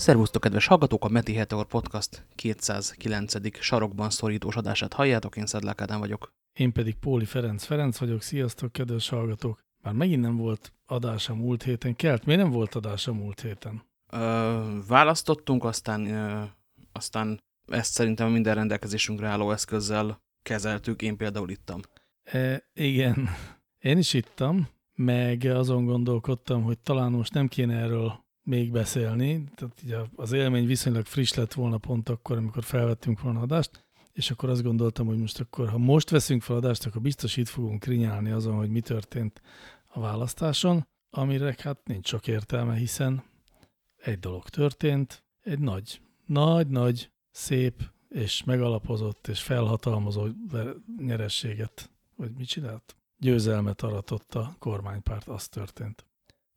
Szervusztok, kedves hallgatók! A Meti Heteor Podcast 209. sarokban szorítós adását halljátok, én Szedlák Ádám vagyok. Én pedig Póli Ferenc Ferenc vagyok. Sziasztok, kedves hallgatók! Már megint nem volt adása múlt héten. Kelt, miért nem volt adása múlt héten? Ö, választottunk, aztán, ö, aztán ezt szerintem minden rendelkezésünkre álló eszközzel kezeltük, én például ittam. E, igen, én is ittam, meg azon gondolkodtam, hogy talán most nem kéne erről még beszélni, tehát ugye az élmény viszonylag friss lett volna pont akkor, amikor felvettünk volna adást, és akkor azt gondoltam, hogy most akkor, ha most veszünk fel adást, akkor biztos itt fogunk krinyálni azon, hogy mi történt a választáson, amire hát nincs sok értelme, hiszen egy dolog történt, egy nagy, nagy-nagy, szép és megalapozott és felhatalmazó nyerességet, vagy mit csinált? Győzelmet aratott a kormánypárt, az történt.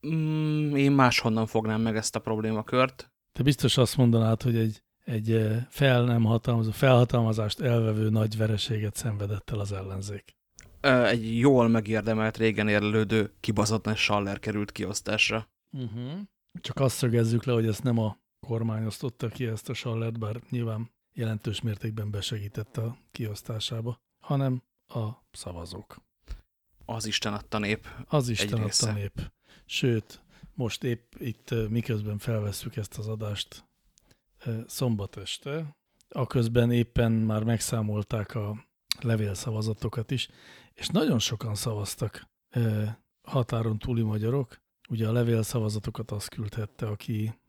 Mm, én máshonnan fognám meg ezt a problémakört. Te biztos azt mondanád, hogy egy, egy fel nem hatalmazó, felhatalmazást elvevő nagy vereséget szenvedett el az ellenzék. Egy jól megérdemelt, régen érlődő, kibaszott Schaller került kiosztásra. Uh -huh. Csak azt szögezzük le, hogy ezt nem a kormány osztotta ki ezt a Schallert, bár nyilván jelentős mértékben besegített a kiosztásába, hanem a szavazók. Az Isten adta nép. Az Isten adta nép. Sőt, most épp itt miközben felvesszük ezt az adást szombat este, aközben éppen már megszámolták a levélszavazatokat is, és nagyon sokan szavaztak határon túli magyarok. Ugye a levélszavazatokat azt küldhette, aki,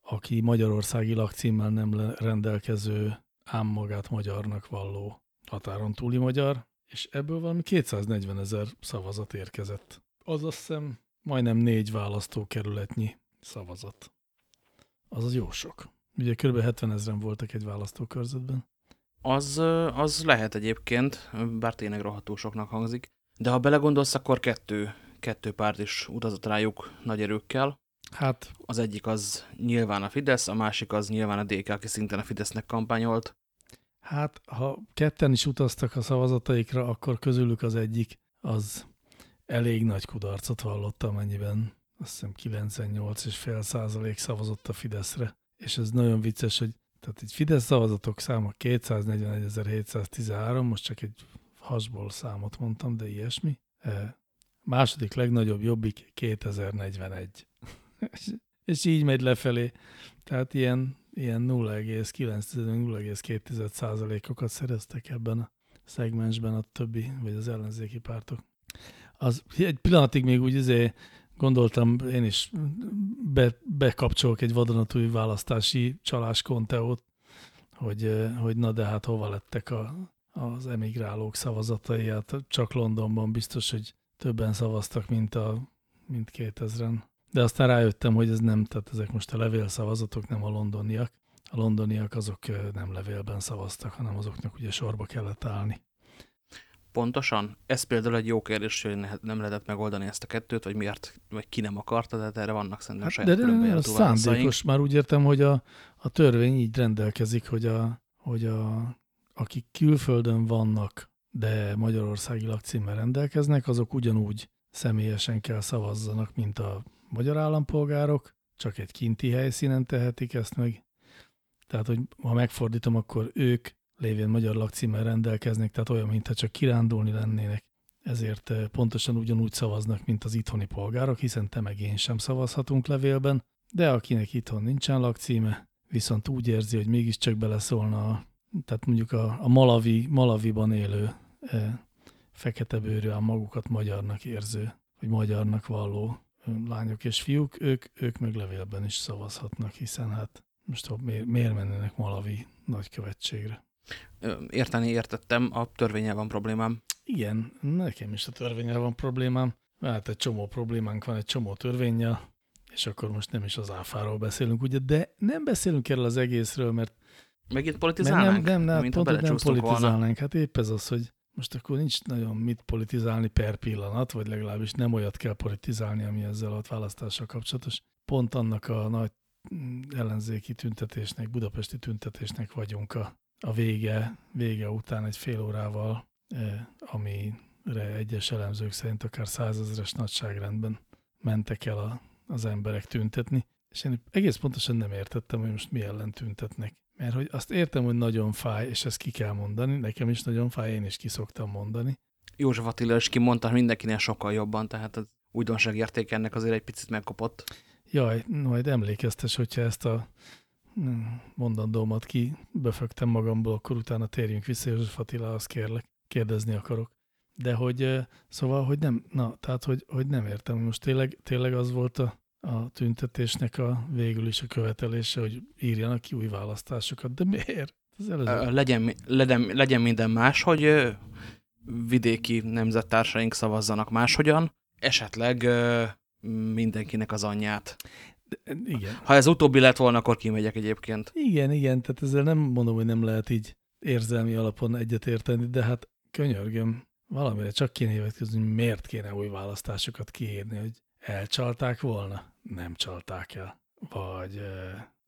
aki magyarországi lakcímmel nem rendelkező, ám magát magyarnak valló határon túli magyar, és ebből valami 240 ezer szavazat érkezett. Az azt hiszem majdnem négy választókerületnyi szavazat. Az az jó sok. Ugye kb. 70 ezeren voltak egy választókörzetben. Az, az lehet egyébként, bár tényleg rohadtul soknak hangzik. De ha belegondolsz, akkor kettő, kettő párt is utazott rájuk nagy erőkkel. Hát. Az egyik az nyilván a Fidesz, a másik az nyilván a DK, aki szintén a Fidesznek kampányolt. Hát, ha ketten is utaztak a szavazataikra, akkor közülük az egyik az elég nagy kudarcot vallott, amennyiben azt hiszem 98,5 százalék szavazott a Fideszre. És ez nagyon vicces, hogy tehát egy Fidesz szavazatok száma 241.713, most csak egy hasból számot mondtam, de ilyesmi. E, második legnagyobb jobbik 2041. és így megy lefelé. Tehát ilyen, ilyen 0,9-0,2 százalékokat szereztek ebben a szegmensben a többi, vagy az ellenzéki pártok az egy pillanatig még úgy izé gondoltam, én is be, bekapcsolok egy vadonatúj választási csalás konteót, hogy, hogy na de hát hova lettek a, az emigrálók szavazatai, hát csak Londonban biztos, hogy többen szavaztak, mint, a, mint 2000-en. De aztán rájöttem, hogy ez nem, tehát ezek most a levélszavazatok, nem a londoniak. A londoniak azok nem levélben szavaztak, hanem azoknak ugye sorba kellett állni. Pontosan? Ez például egy jó kérdés, hogy nem lehetett megoldani ezt a kettőt, vagy miért, vagy ki nem akarta, de hát erre vannak szerintem hát, saját De, de ez szándékos, már úgy értem, hogy a, a törvény így rendelkezik, hogy, a, hogy a, akik külföldön vannak, de magyarországi lakcímmel rendelkeznek, azok ugyanúgy személyesen kell szavazzanak, mint a magyar állampolgárok, csak egy kinti helyszínen tehetik ezt meg. Tehát, hogy ha megfordítom, akkor ők lévén magyar lakcímmel rendelkeznek, tehát olyan, mintha csak kirándulni lennének. Ezért eh, pontosan ugyanúgy szavaznak, mint az itthoni polgárok, hiszen te meg én sem szavazhatunk levélben, de akinek itthon nincsen lakcíme, viszont úgy érzi, hogy mégiscsak beleszólna, tehát mondjuk a, a Malavi, Malaviban élő e, fekete bőrű, a magukat magyarnak érző, vagy magyarnak valló eh, lányok és fiúk, ők, ők meg levélben is szavazhatnak, hiszen hát most miért, miért mennének Malavi nagykövetségre? Érteni értettem, a törvényel van problémám. Igen, nekem is a törvényel van problémám. Hát egy csomó problémánk van, egy csomó törvényel, és akkor most nem is az áfáról beszélünk, ugye, de nem beszélünk erről az egészről, mert Megint politizálnánk? Nem, nem, nem, pont, hogy nem politizálnánk. Volna. Hát épp ez az, hogy most akkor nincs nagyon mit politizálni per pillanat, vagy legalábbis nem olyat kell politizálni, ami ezzel a választással kapcsolatos. Pont annak a nagy mm, ellenzéki tüntetésnek, budapesti tüntetésnek vagyunk a a vége, vége után egy fél órával, eh, amire egyes elemzők szerint akár százezres nagyságrendben mentek el a, az emberek tüntetni. És én egész pontosan nem értettem, hogy most mi ellen tüntetnek. Mert hogy azt értem, hogy nagyon fáj, és ezt ki kell mondani, nekem is nagyon fáj, én is ki szoktam mondani. József Attila is kimondta, mindenkinél sokkal jobban, tehát az újdonság érték ennek azért egy picit megkopott. Jaj, majd emlékeztes, hogyha ezt a mondandómat ki befögtem magamból, akkor utána térjünk vissza József Attilához, kérlek, kérdezni akarok. De hogy, szóval, hogy nem, na, tehát, hogy, hogy nem értem, most tényleg, tényleg az volt a, a tüntetésnek a végül is a követelése, hogy írjanak ki új választásokat, de miért? Az előző... legyen, legyen, legyen minden más, hogy vidéki nemzettársaink szavazzanak máshogyan, esetleg mindenkinek az anyját. Igen. Ha ez utóbbi lett volna, akkor kimegyek egyébként. Igen, igen, tehát ezzel nem mondom, hogy nem lehet így érzelmi alapon egyetérteni, de hát könyörgöm, valamire csak kéne hivatkozni, miért kéne új választásokat kiírni, hogy elcsalták volna? Nem csalták el. Vagy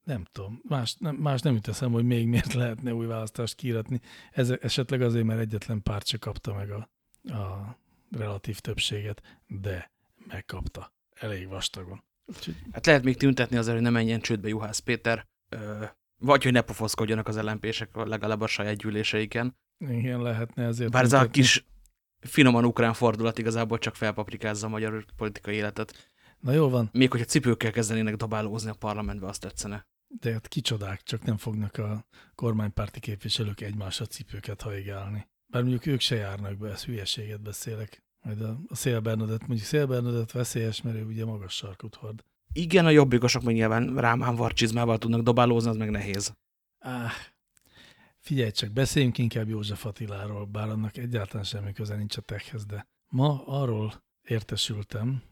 nem tudom, más nem, más nem jut eszem, hogy még miért lehetne új választást kiíratni. Ez esetleg azért, mert egyetlen párt se kapta meg a, a relatív többséget, de megkapta. Elég vastagon. Hát lehet még tüntetni azért, hogy ne menjen csődbe Juhász Péter, vagy hogy ne pofoszkodjanak az ellenpések legalább a saját gyűléseiken. Igen, lehetne ezért. Bár ez a kis finoman ukrán fordulat igazából csak felpaprikázza a magyar politikai életet. Na jól van. Még hogyha cipőkkel kezdenének dobálózni a parlamentbe, azt tetszene. De hát kicsodák, csak nem fognak a kormánypárti képviselők egymásra cipőket haigálni. Bár mondjuk ők se járnak be, ezt hülyeséget beszélek. Majd a, a Szél Bernadett, mondjuk Szél Bernadett veszélyes, mert ő ugye magas sarkut hord. Igen, a jobbikosok meg nyilván rámán varcsizmával tudnak dobálózni, az meg nehéz. Ah, figyelj csak, beszéljünk inkább József Attiláról, bár annak egyáltalán semmi köze nincs a techhez, de ma arról értesültem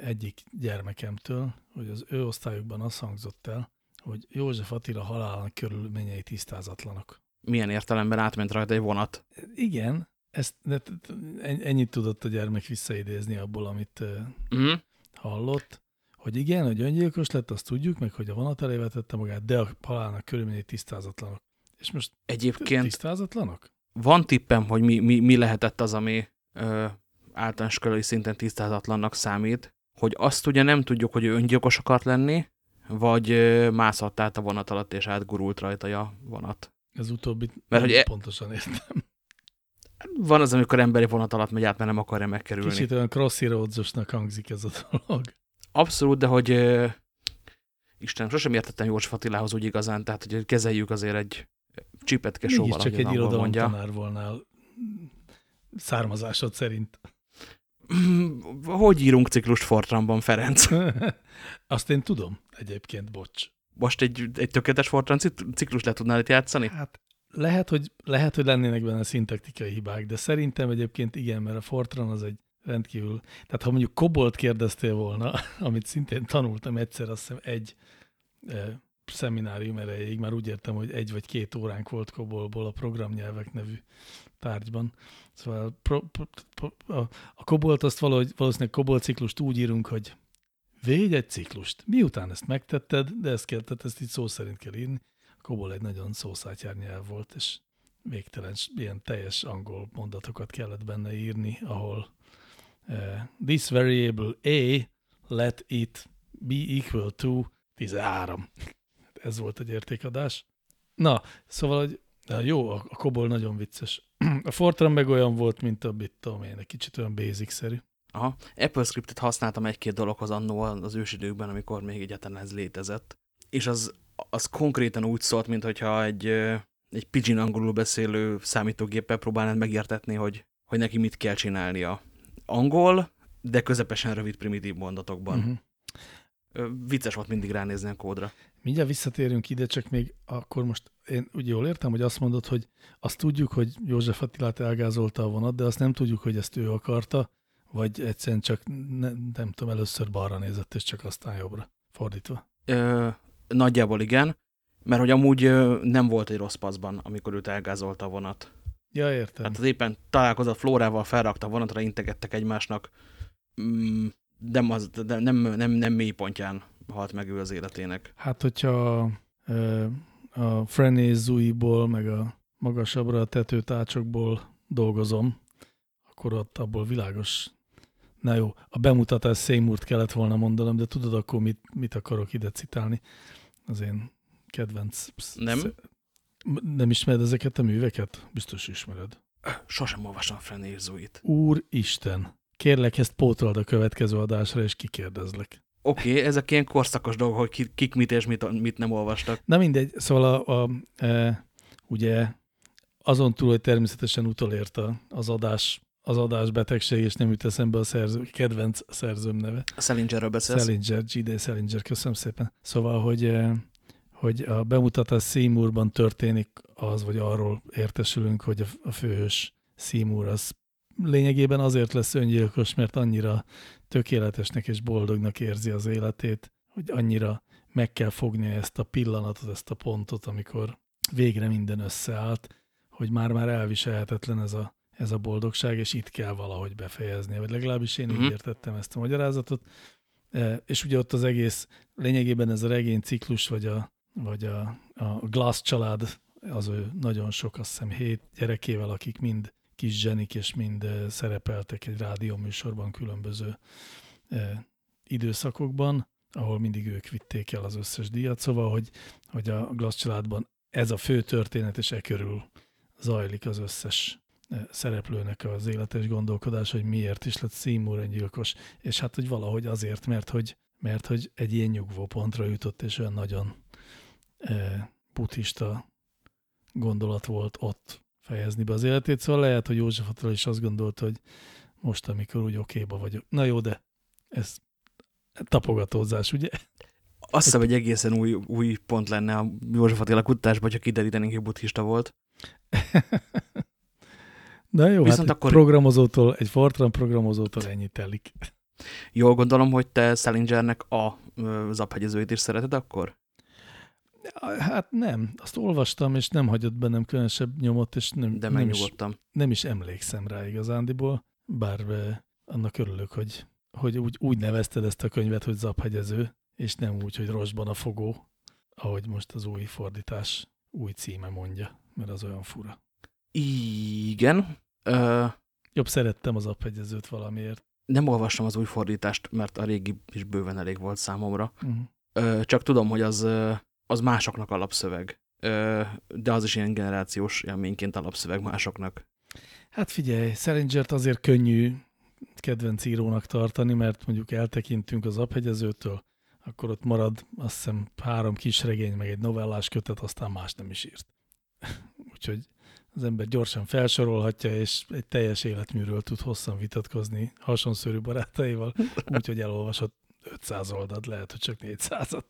egyik gyermekemtől, hogy az ő osztályukban az hangzott el, hogy József Attila halálának körülményei tisztázatlanok. Milyen értelemben átment rajta egy vonat? Igen, ezt, ennyit tudott a gyermek visszaidézni abból, amit mm. hallott, hogy igen, hogy öngyilkos lett, azt tudjuk, meg hogy a vonat elé vetette magát, de a halálnak körülményei tisztázatlanok. És most Egyébként tisztázatlanok? Van tippem, hogy mi, mi, mi lehetett az, ami ö, általános körüli szinten tisztázatlannak számít, hogy azt ugye nem tudjuk, hogy ő öngyilkos akart lenni, vagy mászott át a vonat alatt, és átgurult rajta a vonat. Ez utóbbi Mert, hogy e... pontosan értem. Van az, amikor emberi vonat alatt megy át, mert nem akarja megkerülni. Kicsit olyan crossy hangzik ez a dolog. Abszolút, de hogy uh, Isten, sosem értettem József Attilához úgy igazán, tehát hogy kezeljük azért egy csipetke sóval, csak egy irodalomtanár volnál származásod szerint. Hogy írunk ciklust Fortranban, Ferenc? Azt én tudom egyébként, bocs. Most egy, egy tökéletes Fortran ciklus le tudnál itt játszani? Hát lehet hogy, lehet, hogy lennének benne szintaktikai hibák, de szerintem egyébként igen, mert a Fortran az egy rendkívül... Tehát ha mondjuk Kobolt kérdeztél volna, amit szintén tanultam egyszer, azt hiszem egy e, szeminárium erejéig, már úgy értem, hogy egy vagy két óránk volt Kobolból a programnyelvek nevű tárgyban. Szóval pro, pro, pro, a, a Kobolt azt valahogy, valószínűleg Kobolt ciklust úgy írunk, hogy védj egy ciklust. Miután ezt megtetted, de ezt kell, tehát ezt így szó szerint kell írni. Kobol egy nagyon szószátyár nyelv volt, és végtelen ilyen teljes angol mondatokat kellett benne írni, ahol uh, this variable a let it be equal to 13. Ez volt egy értékadás. Na, szóval, hogy na jó, a, Kobol nagyon vicces. A Fortran meg olyan volt, mint a bit, tudom én, egy kicsit olyan basic-szerű. Aha. Apple Scriptet használtam egy-két dologhoz annó az ősidőkben, amikor még egyáltalán ez létezett. És az, az konkrétan úgy szólt, mintha egy, egy pidgin angolul beszélő számítógéppel próbálnád megértetni, hogy, hogy neki mit kell csinálnia. Angol, de közepesen rövid primitív mondatokban. Uh mhm. -huh. Vicces volt mindig ránézni a kódra. Mindjárt visszatérünk ide, csak még akkor most én úgy jól értem, hogy azt mondod, hogy azt tudjuk, hogy József Attilát elgázolta a vonat, de azt nem tudjuk, hogy ezt ő akarta, vagy egyszerűen csak ne, nem tudom, először balra nézett, és csak aztán jobbra. Fordítva. Ö, nagyjából igen, mert hogy amúgy nem volt egy rossz paszban, amikor őt elgázolta a vonat. Ja, értem. Hát az éppen találkozott Flórával, felrakta a vonatra, integettek egymásnak. Mm, nem, az, de nem, nem, nem mély pontján halt meg ő az életének. Hát, hogyha a frenézúiból, meg a magasabbra a tetőtácsokból dolgozom, akkor ott abból világos Na jó, a bemutatás Seymour-t kellett volna mondanom, de tudod akkor mit, mit akarok ide citálni? Az én kedvenc... Nem? Nem ismered ezeket a műveket? Biztos ismered. Sosem olvastam Frenérzóit. Úristen! Kérlek, ezt pótold a következő adásra, és kikérdezlek. Oké, okay, ezek ilyen korszakos dolgok, hogy kik mit és mit, mit nem olvastak. Na mindegy, szóval a, a, e, ugye azon túl, hogy természetesen utolérte az adás az adás betegség, és nem jut eszembe a szerző, kedvenc szerzőm neve. A Selingerről beszélsz? Selinger, G.D. Selinger, köszönöm szépen. Szóval, hogy, e, hogy a bemutatás Seymourban történik az, vagy arról értesülünk, hogy a főhős Seymour az lényegében azért lesz öngyilkos, mert annyira tökéletesnek és boldognak érzi az életét, hogy annyira meg kell fogni ezt a pillanatot, ezt a pontot, amikor végre minden összeállt, hogy már-már elviselhetetlen ez a, ez a boldogság, és itt kell valahogy befejezni, vagy legalábbis én így mhm. értettem ezt a magyarázatot. E, és ugye ott az egész, lényegében ez a regény ciklus, vagy a, vagy a, a Glass család, az ő nagyon sok, azt hiszem, hét gyerekével, akik mind kis zsenik, és mind szerepeltek egy rádióműsorban különböző időszakokban, ahol mindig ők vitték el az összes díjat. Szóval, hogy, hogy a Glass családban ez a fő történet, és e körül zajlik az összes szereplőnek az életes gondolkodás, hogy miért is lett Seymour öngyilkos, és hát, hogy valahogy azért, mert hogy, mert hogy egy ilyen nyugvó pontra jutott, és olyan nagyon e, buddhista gondolat volt ott fejezni be az életét, szóval lehet, hogy József Attila is azt gondolta, hogy most, amikor úgy okéba vagyok. Na jó, de ez tapogatózás, ugye? Azt hiszem, egy egészen új, új pont lenne a József Attila kutatásban, hogyha kiderítenénk, hogy buddhista volt. Na jó, Viszont hát akkor... programozótól, egy Fortran programozótól ennyi telik. Jól gondolom, hogy te Selingernek a zaphegyezőit is szereted akkor? Hát nem, azt olvastam, és nem hagyott bennem különösebb nyomot, és nem, De nem, is, nem is emlékszem rá igazándiból, bár annak örülök, hogy, hogy úgy, úgy nevezted ezt a könyvet, hogy zaphegyező, és nem úgy, hogy rosban a fogó, ahogy most az új fordítás új címe mondja, mert az olyan fura. Igen. Uh, Jobb szerettem az zaphegyezőt valamiért. Nem olvastam az új fordítást, mert a régi is bőven elég volt számomra. Uh -huh. uh, csak tudom, hogy az az másoknak alapszöveg. De az is ilyen generációs élményként alapszöveg másoknak. Hát figyelj, Szelingert azért könnyű kedvenc írónak tartani, mert mondjuk eltekintünk az aphegyezőtől, akkor ott marad azt hiszem három kis regény, meg egy novellás kötet, aztán más nem is írt. Úgyhogy az ember gyorsan felsorolhatja, és egy teljes életműről tud hosszan vitatkozni hasonszörű barátaival, úgyhogy elolvasott 500 oldalt, lehet, hogy csak 400-at.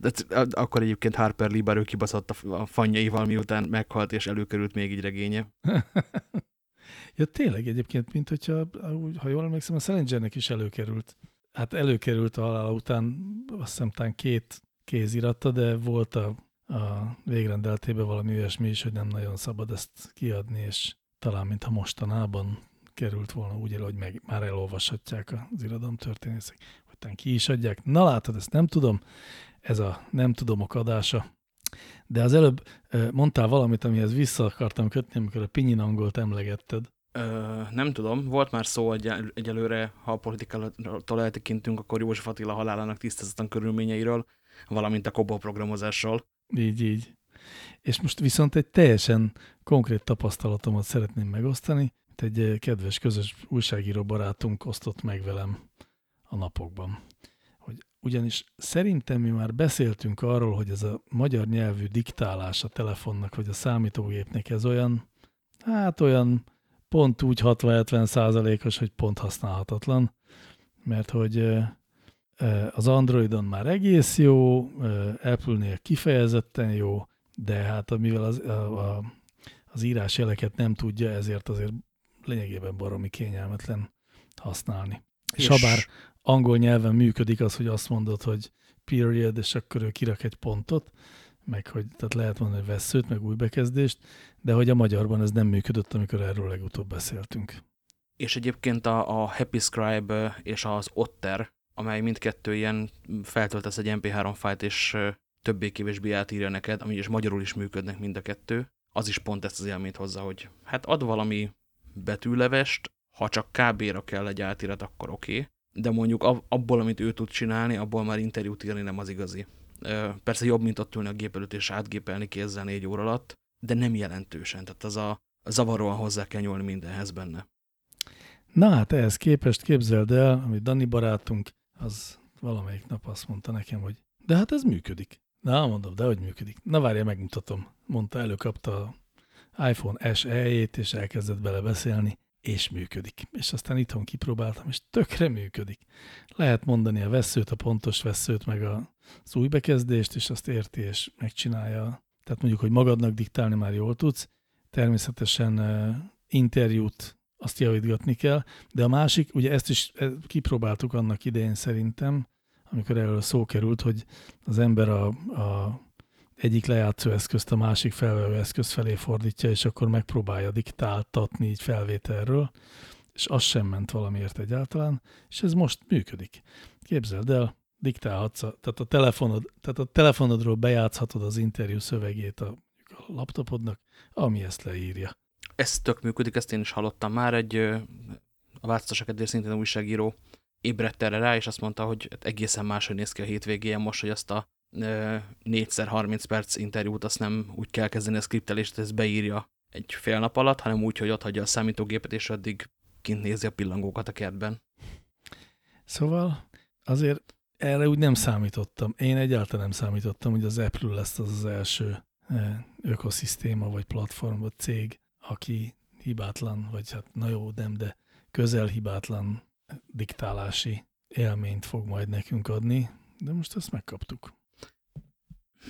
De akkor egyébként Harper Lee ő kibaszott a fannyaival, miután meghalt, és előkerült még egy regénye. ja, tényleg egyébként, mint hogyha, ha jól emlékszem, a Salingernek is előkerült. Hát előkerült a halála után, azt hiszem, talán két kéziratta, de volt a, a végrendeltében valami olyasmi is, hogy nem nagyon szabad ezt kiadni, és talán, mintha mostanában került volna úgy el, hogy meg, már elolvashatják az irodalomtörténészek, vagy ki is adják. Na látod, ezt nem tudom ez a nem tudomok adása. De az előbb mondtál valamit, amihez vissza akartam kötni, amikor a pinyin angolt emlegetted. Ö, nem tudom, volt már szó egy, egyelőre, ha a politikától eltekintünk, akkor József Attila halálának tisztázatlan körülményeiről, valamint a Kobo programozásról. Így, így. És most viszont egy teljesen konkrét tapasztalatomat szeretném megosztani. Egy kedves közös újságíró barátunk osztott meg velem a napokban ugyanis szerintem mi már beszéltünk arról, hogy ez a magyar nyelvű diktálás a telefonnak vagy a számítógépnek, ez olyan, hát olyan pont úgy 60-70 százalékos, hogy pont használhatatlan, mert hogy az Androidon már egész jó, Apple-nél kifejezetten jó, de hát mivel az, a, a, az írás jeleket nem tudja, ezért azért lényegében baromi kényelmetlen használni. És, és ha bár angol nyelven működik az, hogy azt mondod, hogy period, és akkor ő kirak egy pontot, meg hogy tehát lehet mondani, hogy veszőt, meg új bekezdést, de hogy a magyarban ez nem működött, amikor erről legutóbb beszéltünk. És egyébként a, a Happy Scribe és az Otter, amely mindkettő ilyen feltöltesz egy MP3 fájlt, és többé-kevésbé átírja neked, ami is magyarul is működnek mind a kettő, az is pont ezt az élményt hozza, hogy hát ad valami betűlevest, ha csak KB-ra kell egy átirat, akkor oké, okay. de mondjuk abból, amit ő tud csinálni, abból már interjút írni nem az igazi. Persze jobb, mint ott ülni a gép előtt és átgépelni kézzel négy óra alatt, de nem jelentősen. Tehát az a zavaróan hozzá kell nyúlni mindenhez benne. Na hát ehhez képest képzeld el, amit Dani barátunk, az valamelyik nap azt mondta nekem, hogy de hát ez működik. Na, mondom, de hogy működik. Na várja, megmutatom. Mondta, előkapta a iPhone SE-jét, és elkezdett bele beszélni, és működik. És aztán itthon kipróbáltam, és tökre működik. Lehet mondani a veszőt, a pontos veszőt, meg az új bekezdést, és azt érti, és megcsinálja. Tehát mondjuk, hogy magadnak diktálni már jól tudsz. Természetesen uh, interjút azt javítgatni kell, de a másik, ugye ezt is e, kipróbáltuk annak idején szerintem, amikor erről szó került, hogy az ember a, a egyik lejátszó eszközt a másik felvevő eszköz felé fordítja, és akkor megpróbálja diktáltatni így felvételről, és az sem ment valamiért egyáltalán, és ez most működik. Képzeld el, diktálhatsz, a, tehát, a telefonod, tehát a telefonodról bejátszhatod az interjú szövegét a, a laptopodnak, ami ezt leírja. Ez tök működik, ezt én is hallottam már, egy a változtatok eddig szintén újságíró ébredt erre rá, és azt mondta, hogy egészen máshogy néz ki a hétvégén most, hogy azt a 4x30 perc interjút azt nem úgy kell kezdeni a skriptelést, ez beírja egy fél nap alatt, hanem úgy, hogy ott hagyja a számítógépet, és addig kint nézi a pillangókat a kertben. Szóval azért erre úgy nem számítottam. Én egyáltalán nem számítottam, hogy az Apple lesz az az első ökoszisztéma, vagy platform, vagy cég, aki hibátlan, vagy hát na jó, nem, de közel hibátlan diktálási élményt fog majd nekünk adni, de most ezt megkaptuk.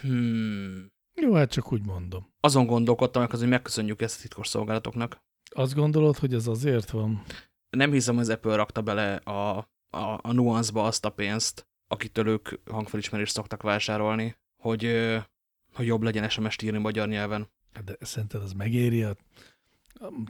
Hmm. Jó, hát csak úgy mondom. Azon gondolkodtam, hogy megköszönjük ezt a titkos szolgálatoknak. Azt gondolod, hogy ez azért van? Nem hiszem, hogy az Apple rakta bele a, a, a nuanceba azt a pénzt, akitől ők hangfelismerést szoktak vásárolni, hogy, hogy jobb legyen SMS-t írni magyar nyelven. De szerinted az megéri?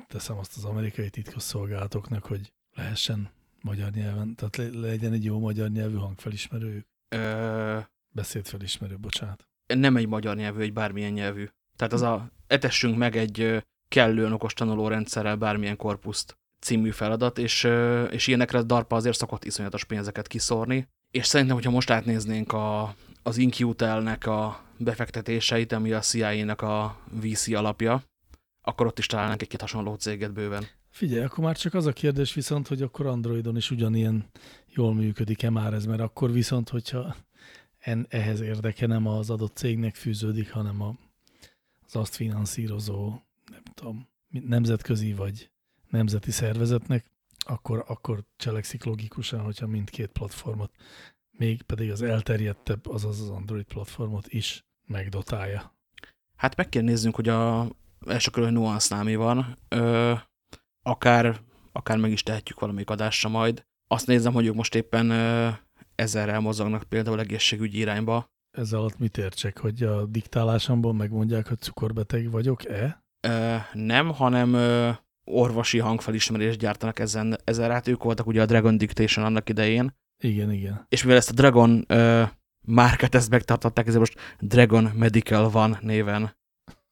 Teszem azt az amerikai titkos szolgálatoknak, hogy lehessen magyar nyelven, tehát legyen egy jó magyar nyelvű hangfelismerőjük. Ö... Beszédfelismerő, bocsánat nem egy magyar nyelvű, egy bármilyen nyelvű. Tehát az a etessünk meg egy kellően okos tanulórendszerrel bármilyen korpuszt című feladat, és, és ilyenekre a DARPA azért szokott iszonyatos pénzeket kiszórni. És szerintem, hogyha most átnéznénk a, az Inqtel-nek a befektetéseit, ami a CIA-nek a VC alapja, akkor ott is találnánk egy-két hasonló céget bőven. Figyelj, akkor már csak az a kérdés viszont, hogy akkor Androidon is ugyanilyen jól működik-e már ez, mert akkor viszont, hogyha en, ehhez érdeke nem az adott cégnek fűződik, hanem a, az azt finanszírozó, nem tudom, nemzetközi vagy nemzeti szervezetnek, akkor, akkor cselekszik logikusan, hogyha mindkét platformot, még pedig az elterjedtebb, azaz az Android platformot is megdotálja. Hát meg kell néznünk, hogy a első körül nuansznál mi van. Ö, akár, akár meg is tehetjük valamelyik adásra majd. Azt nézem, hogy ők most éppen ö, ezerrel mozognak például egészségügyi irányba. Ez alatt mit értsek, hogy a diktálásomból megmondják, hogy cukorbeteg vagyok-e? Nem, hanem ö, orvosi hangfelismerést gyártanak ezen, ezen át. Ők voltak ugye a Dragon Dictation annak idején. Igen, igen. És mivel ezt a Dragon ö, márket ezt megtartották, ezért most Dragon Medical van néven.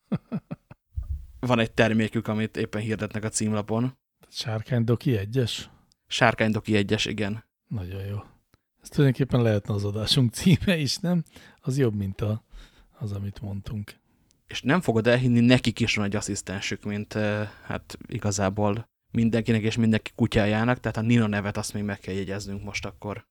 van egy termékük, amit éppen hirdetnek a címlapon. Sárkány Doki egyes? Sárkány Doki egyes, igen. Nagyon jó. Ez tulajdonképpen lehetne az adásunk címe is, nem? Az jobb, mint a, az, amit mondtunk. És nem fogod elhinni, nekik is van egy asszisztensük, mint hát igazából mindenkinek és mindenki kutyájának, tehát a Nina nevet azt még meg kell jegyeznünk most akkor.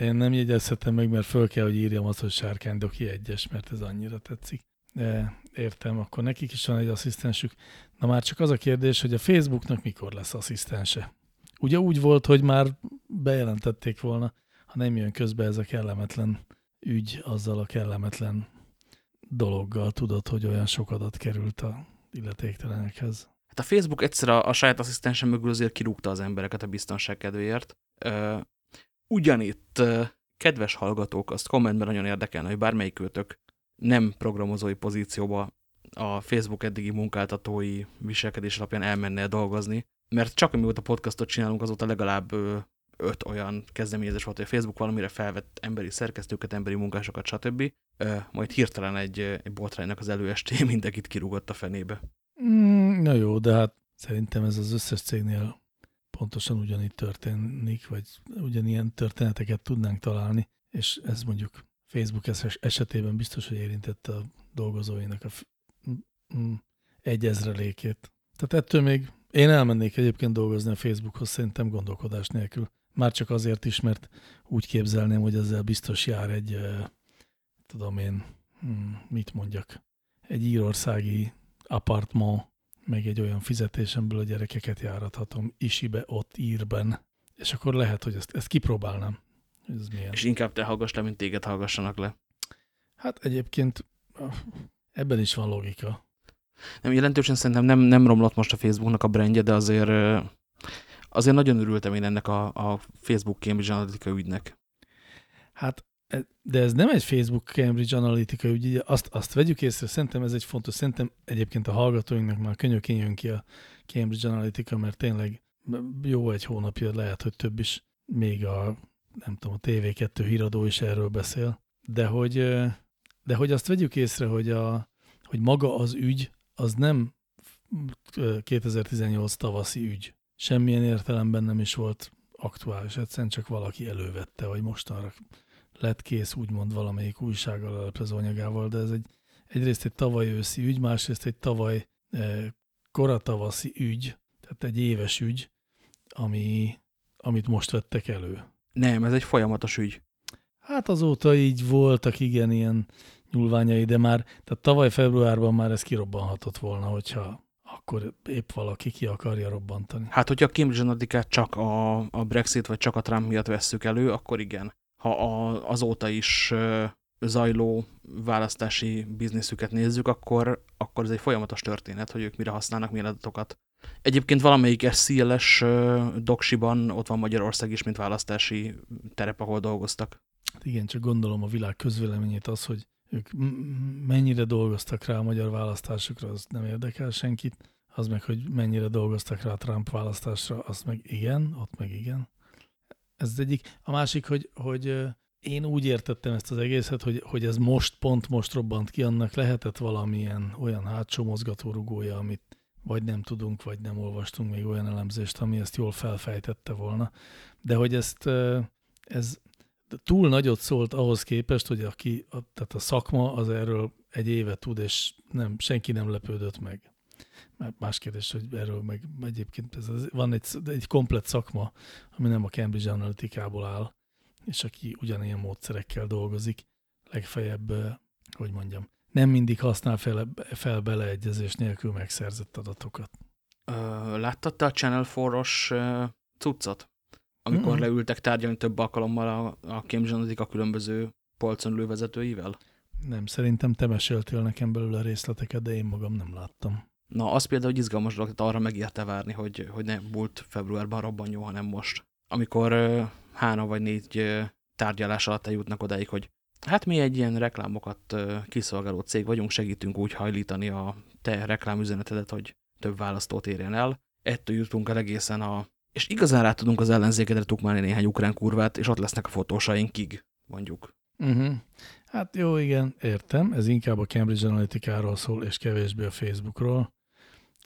Én nem jegyezhetem meg, mert föl kell, hogy írjam azt, hogy sárkánydoki egyes, mert ez annyira tetszik. De értem, akkor nekik is van egy asszisztensük. Na már csak az a kérdés, hogy a Facebooknak mikor lesz asszisztense? Ugye úgy volt, hogy már bejelentették volna, ha nem jön közbe ez a kellemetlen ügy, azzal a kellemetlen dologgal tudod, hogy olyan sok adat került a illetéktelenekhez. Hát a Facebook egyszer a, a saját asszisztensen mögül azért kirúgta az embereket a biztonság kedvéért. Ugyanitt, kedves hallgatók, azt kommentben nagyon érdekelne, hogy bármelyikőtök nem programozói pozícióba a Facebook eddigi munkáltatói viselkedés alapján elmenne dolgozni, mert csak amióta podcastot csinálunk, azóta legalább öt olyan kezdeményezés volt, hogy a Facebook valamire felvett emberi szerkesztőket, emberi munkásokat, stb. Majd hirtelen egy, egy botránynak az előesté mindenkit kirúgott a fenébe. Mm, na jó, de hát szerintem ez az összes cégnél pontosan ugyanígy történik, vagy ugyanilyen történeteket tudnánk találni, és ez mondjuk Facebook esetében biztos, hogy érintette a dolgozóinak a egy ezrelékét. Tehát ettől még én elmennék egyébként dolgozni a Facebookhoz, szerintem gondolkodás nélkül. Már csak azért is, mert úgy képzelném, hogy ezzel biztos jár egy, tudom én, mit mondjak, egy írországi apartman, meg egy olyan fizetésemből a gyerekeket járathatom isibe, ott írben, és akkor lehet, hogy ezt, ezt kipróbálnám. Ez milyen. És inkább te hallgass le, mint téged hallgassanak le. Hát egyébként ebben is van logika. Nem, jelentősen szerintem nem, nem romlott most a Facebooknak a brandje, de azért, azért nagyon örültem én ennek a, a Facebook Cambridge Analytica ügynek. Hát, de ez nem egy Facebook Cambridge Analytica ügy, azt, azt vegyük észre, szerintem ez egy fontos, szerintem egyébként a hallgatóinknak már könyökén jön ki a Cambridge Analytica, mert tényleg jó egy hónapja, lehet, hogy több is, még a, nem tudom, a TV2 híradó is erről beszél, de hogy, de hogy azt vegyük észre, hogy, a, hogy maga az ügy, az nem 2018 tavaszi ügy. Semmilyen értelemben nem is volt aktuális, egyszerűen csak valaki elővette, vagy mostanra lett kész úgymond valamelyik újsággal aleplező anyagával, de ez egy, egyrészt egy tavaly őszi ügy, másrészt egy tavaly e, koratavaszi ügy, tehát egy éves ügy, ami, amit most vettek elő. Nem, ez egy folyamatos ügy. Hát azóta így voltak igen ilyen nyúlványai, de már, tehát tavaly februárban már ez kirobbanhatott volna, hogyha akkor épp valaki ki akarja robbantani. Hát, hogyha Cambridge Analytica csak a, a Brexit vagy csak a Trump miatt vesszük elő, akkor igen. Ha a, azóta is zajló választási bizniszüket nézzük, akkor, akkor ez egy folyamatos történet, hogy ők mire használnak milyen adatokat. Egyébként valamelyik SCLS doksiban ott van Magyarország is, mint választási terep, ahol dolgoztak. Hát igen, csak gondolom a világ közvéleményét az, hogy ők mennyire dolgoztak rá a magyar választásokra, az nem érdekel senkit. Az meg, hogy mennyire dolgoztak rá a Trump választásra, az meg igen, ott meg igen. Ez az egyik. A másik, hogy, hogy én úgy értettem ezt az egészet, hogy, hogy ez most, pont most robbant ki, annak lehetett valamilyen olyan hátsó mozgatórugója, amit vagy nem tudunk, vagy nem olvastunk még olyan elemzést, ami ezt jól felfejtette volna. De hogy ezt, ez túl nagyot szólt ahhoz képest, hogy aki, tehát a szakma az erről egy éve tud, és nem, senki nem lepődött meg. Más kérdés, hogy erről meg egyébként ez az, van egy, egy komplet szakma, ami nem a Cambridge Analytica-ból áll, és aki ugyanilyen módszerekkel dolgozik, legfeljebb, hogy mondjam, nem mindig használ fel, fel beleegyezés nélkül megszerzett adatokat. Ö, láttad te a Channel 4-os cuccot? amikor mm -hmm. leültek tárgyalni több alkalommal a, a Cambridge Analytica különböző polcon lővezetőivel? Nem, szerintem te meséltél nekem belőle részleteket, de én magam nem láttam. Na, az például, hogy izgalmas dolog, tehát arra megérte várni, hogy, hogy ne múlt februárban robban jó, hanem most. Amikor három vagy négy tárgyalás alatt eljutnak odáig, hogy hát mi egy ilyen reklámokat kiszolgáló cég vagyunk, segítünk úgy hajlítani a te reklámüzenetedet, hogy több választót érjen el. Ettől jutunk el egészen a és igazán rá tudunk az ellenzékedre tukmálni néhány ukrán kurvát, és ott lesznek a fotósainkig, mondjuk. Uh -huh. Hát jó, igen, értem. Ez inkább a Cambridge Analytica-ról szól, és kevésbé a Facebookról.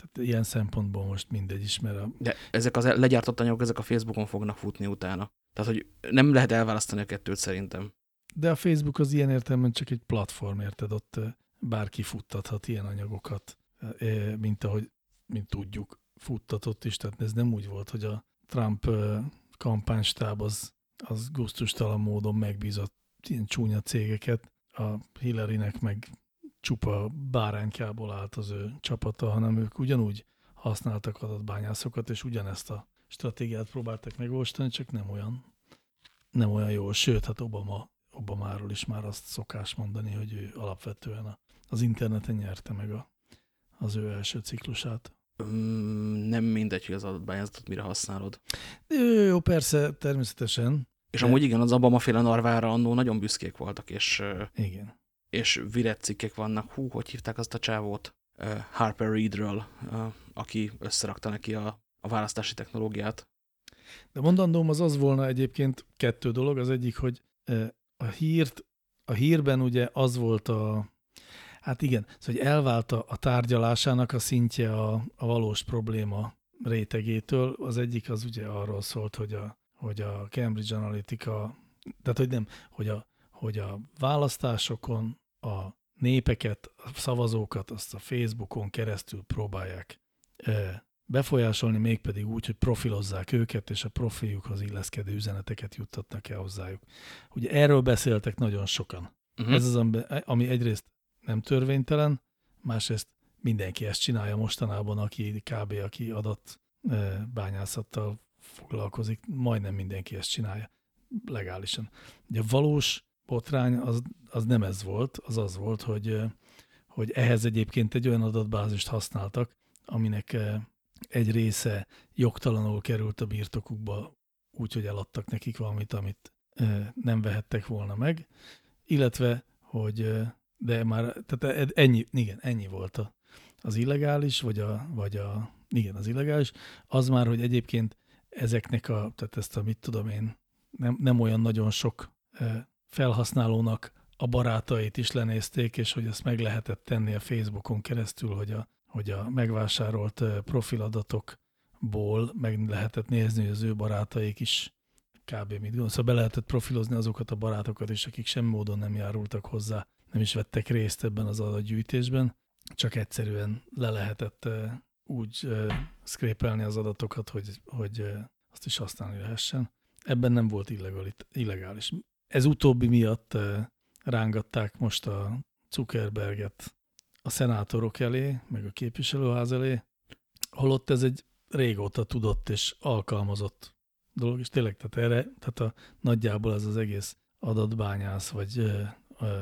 Tehát ilyen szempontból most mindegy ismer. A... De ezek az legyártott anyagok, ezek a Facebookon fognak futni utána. Tehát, hogy nem lehet elválasztani a kettőt szerintem. De a Facebook az ilyen értelemben csak egy platform, érted? Ott bárki futtathat ilyen anyagokat, mint ahogy, mint tudjuk futtatott is, tehát ez nem úgy volt, hogy a Trump kampánystáb az, az gusztustalan módon megbízott ilyen csúnya cégeket, a Hillarynek meg csupa báránykából állt az ő csapata, hanem ők ugyanúgy használtak adatbányászokat, és ugyanezt a stratégiát próbáltak megvalósítani, csak nem olyan, nem olyan jó. Sőt, hát Obama, Obamáról is már azt szokás mondani, hogy ő alapvetően a, az interneten nyerte meg a, az ő első ciklusát nem mindegy, hogy az adatbányázatot mire használod. Jó, jó, persze, természetesen. És de... amúgy igen, az Obama féle narvára annó nagyon büszkék voltak, és, igen. És viretcikkek vannak. Hú, hogy hívták azt a csávót? Harper Reedről, aki összerakta neki a, a választási technológiát. De mondandóm az az volna egyébként kettő dolog. Az egyik, hogy a hírt, a hírben ugye az volt a, Hát igen, szóval hogy elvált a, a tárgyalásának a szintje a, a valós probléma rétegétől. Az egyik az ugye arról szólt, hogy a, hogy a Cambridge Analytica, tehát hogy nem, hogy a, hogy a választásokon a népeket, a szavazókat azt a Facebookon keresztül próbálják befolyásolni, mégpedig úgy, hogy profilozzák őket, és a profiljukhoz illeszkedő üzeneteket juttatnak el hozzájuk. Ugye erről beszéltek nagyon sokan. Uh Mhm. -huh. Ez az, ami egyrészt nem törvénytelen, másrészt mindenki ezt csinálja mostanában, aki kb. aki adat bányászattal foglalkozik, majdnem mindenki ezt csinálja legálisan. Ugye a valós botrány az, az nem ez volt, az az volt, hogy, hogy ehhez egyébként egy olyan adatbázist használtak, aminek egy része jogtalanul került a birtokukba, úgyhogy eladtak nekik valamit, amit nem vehettek volna meg, illetve, hogy de már, tehát e, ennyi, igen, ennyi volt a, az illegális, vagy a, vagy a, igen, az illegális, az már, hogy egyébként ezeknek a, tehát ezt a, mit tudom én, nem, nem olyan nagyon sok felhasználónak a barátait is lenézték, és hogy ezt meg lehetett tenni a Facebookon keresztül, hogy a, hogy a megvásárolt profiladatokból meg lehetett nézni, hogy az ő barátaik is kb. mit gondol. Szóval be lehetett profilozni azokat a barátokat is, akik semmi módon nem járultak hozzá, nem is vettek részt ebben az adatgyűjtésben, csak egyszerűen le lehetett úgy szkrépelni az adatokat, hogy, hogy azt is használni lehessen. Ebben nem volt illegális. Ez utóbbi miatt rángatták most a Zuckerberget a szenátorok elé, meg a képviselőház elé, holott ez egy régóta tudott és alkalmazott dolog, és tényleg, tehát erre, tehát a, nagyjából ez az egész adatbányász, vagy ö, ö,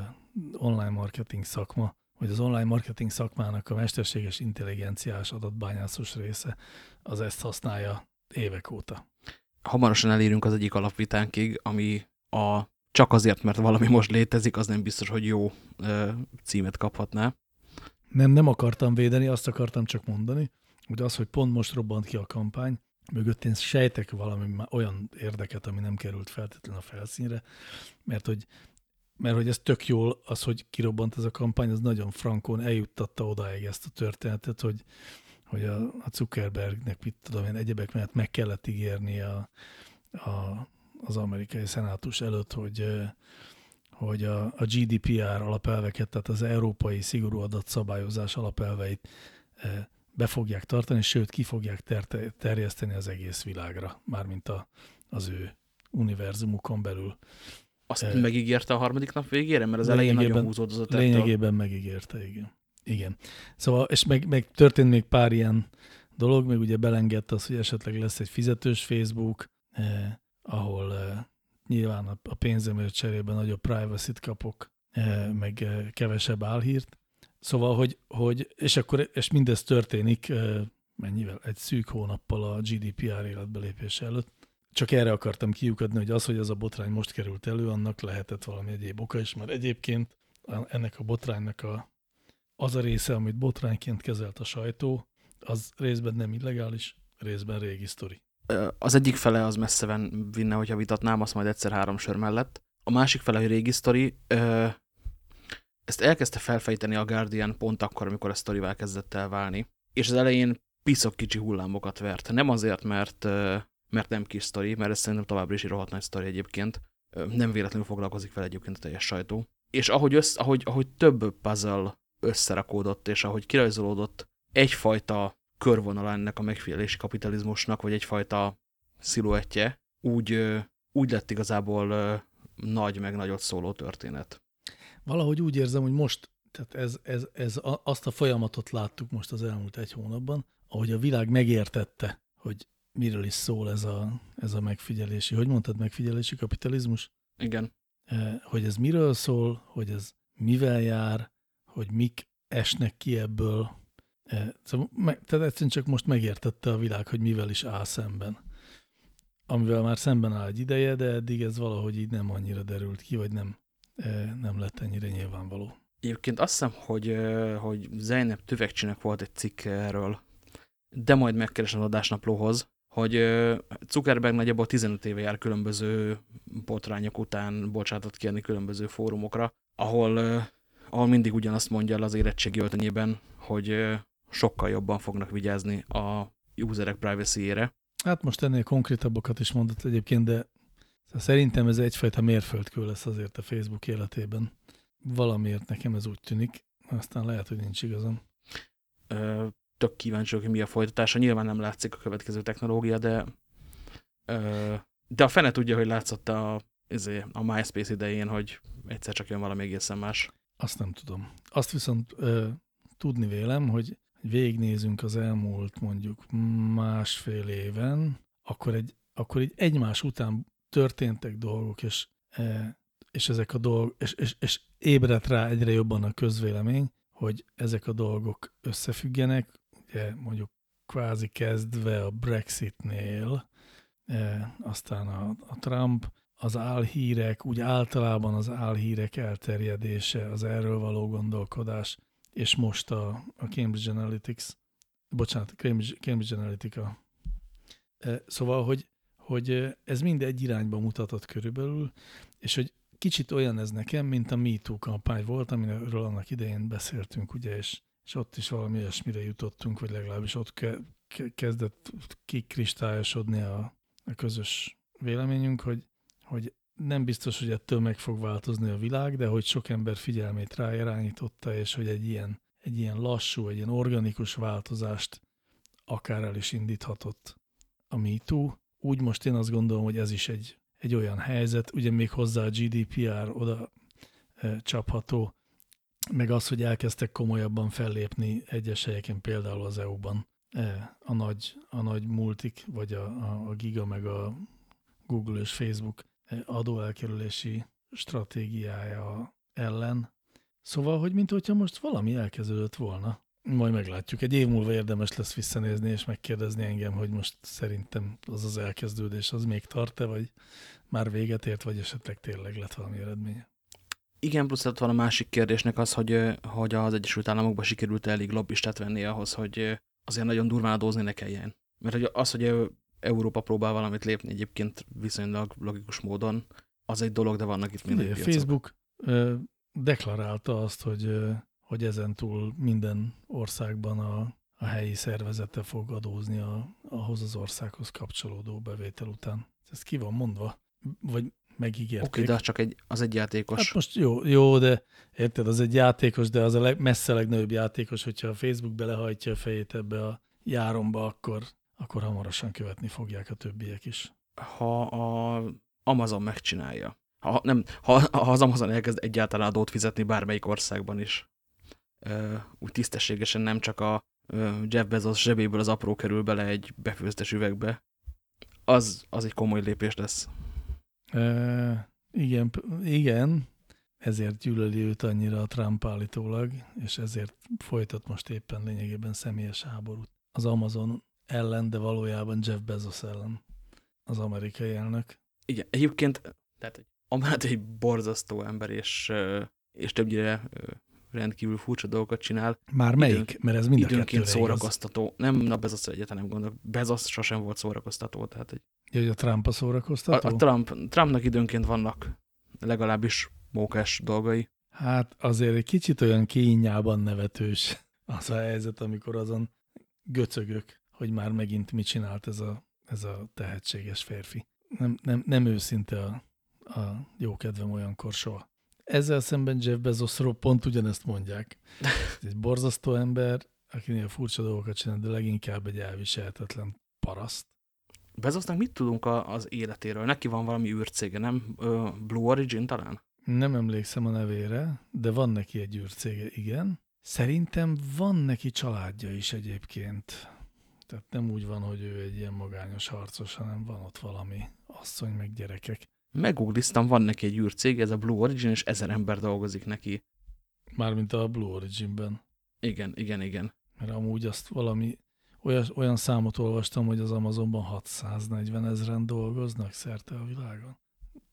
online marketing szakma, vagy az online marketing szakmának a mesterséges intelligenciás adatbányászos része, az ezt használja évek óta. Hamarosan elérünk az egyik alapvitánkig, ami a csak azért, mert valami most létezik, az nem biztos, hogy jó címet kaphatná. Nem, nem akartam védeni, azt akartam csak mondani, hogy az, hogy pont most robbant ki a kampány, mögött én sejtek valami olyan érdeket, ami nem került feltétlenül a felszínre, mert hogy, mert hogy ez tök jól, az, hogy kirobbant ez a kampány, az nagyon frankon eljuttatta odáig ezt a történetet, hogy, hogy a, a Zuckerbergnek, mit tudom én, egyebek mellett meg kellett ígérni a, a, az amerikai szenátus előtt, hogy, hogy a, a GDPR alapelveket, tehát az európai szigorú adatszabályozás alapelveit be fogják tartani, sőt ki fogják ter terjeszteni az egész világra, mármint a, az ő univerzumukon belül. Azt e, megígérte a harmadik nap végére, mert az elején nagyon húzódott. Lényegében megígérte, igen. Igen. Szóval, és meg, meg történt még pár ilyen dolog, meg ugye belengedte az, hogy esetleg lesz egy fizetős Facebook, eh, ahol eh, nyilván a, pénzemért cserében nagyobb privacy-t kapok, eh, meg eh, kevesebb álhírt. Szóval, hogy, hogy és akkor és mindez történik mennyivel? Egy szűk hónappal a GDPR életbelépése előtt. Csak erre akartam kiukadni, hogy az, hogy az a botrány most került elő, annak lehetett valami egyéb oka is, mert egyébként ennek a botránynak a, az a része, amit botrányként kezelt a sajtó, az részben nem illegális, részben régi sztori. Az egyik fele az messze vinne, hogyha vitatnám, azt majd egyszer három sör mellett. A másik fele, hogy régi sztori, ezt elkezdte felfejteni a Guardian pont akkor, amikor a sztorival kezdett el válni. És az elején piszok kicsi hullámokat vert. Nem azért, mert, mert nem kis sztori, mert ez szerintem továbbra is rohadt nagy sztori egyébként. Nem véletlenül foglalkozik vele egyébként a teljes sajtó. És ahogy, össz, ahogy, ahogy több puzzle összerakódott, és ahogy kirajzolódott egyfajta körvonal ennek a megfigyelési kapitalizmusnak, vagy egyfajta sziluettje, úgy, úgy lett igazából nagy, meg nagyot szóló történet valahogy úgy érzem, hogy most, tehát ez, ez, ez azt a folyamatot láttuk most az elmúlt egy hónapban, ahogy a világ megértette, hogy miről is szól ez a, ez a megfigyelési, hogy mondtad, megfigyelési kapitalizmus? Igen. Hogy ez miről szól, hogy ez mivel jár, hogy mik esnek ki ebből. Szóval, tehát egyszerűen csak most megértette a világ, hogy mivel is áll szemben. Amivel már szemben áll egy ideje, de eddig ez valahogy így nem annyira derült ki, vagy nem nem lett ennyire nyilvánvaló. Egyébként azt hiszem, hogy, hogy Zeynep Tüvegcsinek volt egy cikk erről, de majd megkeresem az adásnaplóhoz, hogy Zuckerberg nagyjából 15 éve jár különböző botrányok után bocsátott kérni különböző fórumokra, ahol, ahol mindig ugyanazt mondja el az érettségi öltönyében, hogy sokkal jobban fognak vigyázni a userek privacy-ére. Hát most ennél konkrétabbakat is mondott egyébként, de szerintem ez egyfajta mérföldkő lesz azért a Facebook életében. Valamiért nekem ez úgy tűnik, aztán lehet, hogy nincs igazam. Ö, tök kíváncsi hogy mi a folytatása. Nyilván nem látszik a következő technológia, de ö, de a fene tudja, hogy látszott a, izé, a MySpace idején, hogy egyszer csak jön valami egészen más. Azt nem tudom. Azt viszont ö, tudni vélem, hogy végignézünk az elmúlt mondjuk másfél éven, akkor, egy, akkor így egymás után történtek dolgok, és, e, és ezek a dolgok, és, és, és ébredt rá egyre jobban a közvélemény, hogy ezek a dolgok összefüggenek, ugye mondjuk kvázi kezdve a Brexitnél, e, aztán a, a Trump, az álhírek, úgy általában az álhírek elterjedése, az erről való gondolkodás, és most a, a Cambridge Analytics, bocsánat, Cambridge, Cambridge Analytica. E, szóval, hogy, hogy ez mind egy irányba mutatott körülbelül, és hogy kicsit olyan ez nekem, mint a MeToo kampány volt, amiről annak idején beszéltünk, ugye, és, és ott is valami olyasmire jutottunk, vagy legalábbis ott ke, ke, kezdett kikristályosodni a, a közös véleményünk, hogy, hogy nem biztos, hogy ettől meg fog változni a világ, de hogy sok ember figyelmét ráirányította, és hogy egy ilyen, egy ilyen lassú, egy ilyen organikus változást akár el is indíthatott a MeToo. Úgy most én azt gondolom, hogy ez is egy, egy olyan helyzet, ugye még hozzá a GDPR oda e, csapható, meg az, hogy elkezdtek komolyabban fellépni egyes helyeken, például az EU-ban e, a nagy, a nagy multik, vagy a, a, a Giga, meg a Google és Facebook adóelkerülési stratégiája ellen. Szóval, hogy mint hogyha most valami elkezdődött volna. Majd meglátjuk. Egy év múlva érdemes lesz visszanézni és megkérdezni engem, hogy most szerintem az az elkezdődés az még tart-e, vagy már véget ért, vagy esetleg tényleg lett valami eredménye. Igen, plusz ott van a másik kérdésnek az, hogy, hogy az Egyesült Államokban sikerült elég lobbistát venni ahhoz, hogy azért nagyon durván adózni ne kelljen. Mert hogy az, hogy Európa próbál valamit lépni egyébként viszonylag logikus módon, az egy dolog, de vannak itt mindig piacok. Facebook ö, deklarálta azt, hogy, ö, hogy ezentúl minden országban a, a helyi szervezete fog adózni a, ahhoz az országhoz kapcsolódó bevétel után. Ez ki van mondva? Vagy megígérték. Oké, okay, de csak egy, az egy játékos. Hát most jó, jó, de érted, az egy játékos, de az a leg, messze legnagyobb játékos, hogyha a Facebook belehajtja a fejét ebbe a járomba, akkor akkor hamarosan követni fogják a többiek is. Ha a Amazon megcsinálja, ha, nem, ha, ha az Amazon elkezd egyáltalán adót fizetni bármelyik országban is, úgy tisztességesen nem csak a Jeff Bezos zsebéből az apró kerül bele egy befőztes üvegbe, az, az egy komoly lépés lesz. E, igen, igen, ezért gyűlöli őt annyira a Trump állítólag, és ezért folytat most éppen lényegében személyes háborút. Az Amazon ellen, de valójában Jeff Bezos ellen az amerikai elnök. Igen, egyébként tehát amellett egy borzasztó ember, és, és többnyire rendkívül furcsa dolgokat csinál. Már melyik? Időn, Mert ez mind a Időnként szórakoztató. Igaz. Nem, na Bezos egyáltalán nem gondolok. Bezos sosem volt szórakoztató. Tehát, hogy ja, hogy a Trump a szórakoztató? A, a Trump, Trumpnak időnként vannak legalábbis mókás dolgai. Hát azért egy kicsit olyan kínjában nevetős az a helyzet, amikor azon göcögök hogy már megint mit csinált ez a, ez a tehetséges férfi. Nem, nem, nem őszinte a, a jó kedvem olyankor soha. Ezzel szemben Jeff Bezosról pont ugyanezt mondják. Ez egy borzasztó ember, akinél furcsa dolgokat csinál, de leginkább egy elviselhetetlen paraszt. Bezosnak mit tudunk a, az életéről? Neki van valami űrcége, nem? Blue Origin talán? Nem emlékszem a nevére, de van neki egy űrcége, igen. Szerintem van neki családja is egyébként. Tehát nem úgy van, hogy ő egy ilyen magányos harcos, hanem van ott valami asszony, meg gyerekek. Megugliztam, van neki egy űrcég, ez a Blue Origin, és ezer ember dolgozik neki. Mármint a Blue Origin-ben. Igen, igen, igen. Mert amúgy azt valami, olyan, olyan számot olvastam, hogy az Amazonban 640 ezeren dolgoznak szerte a világon.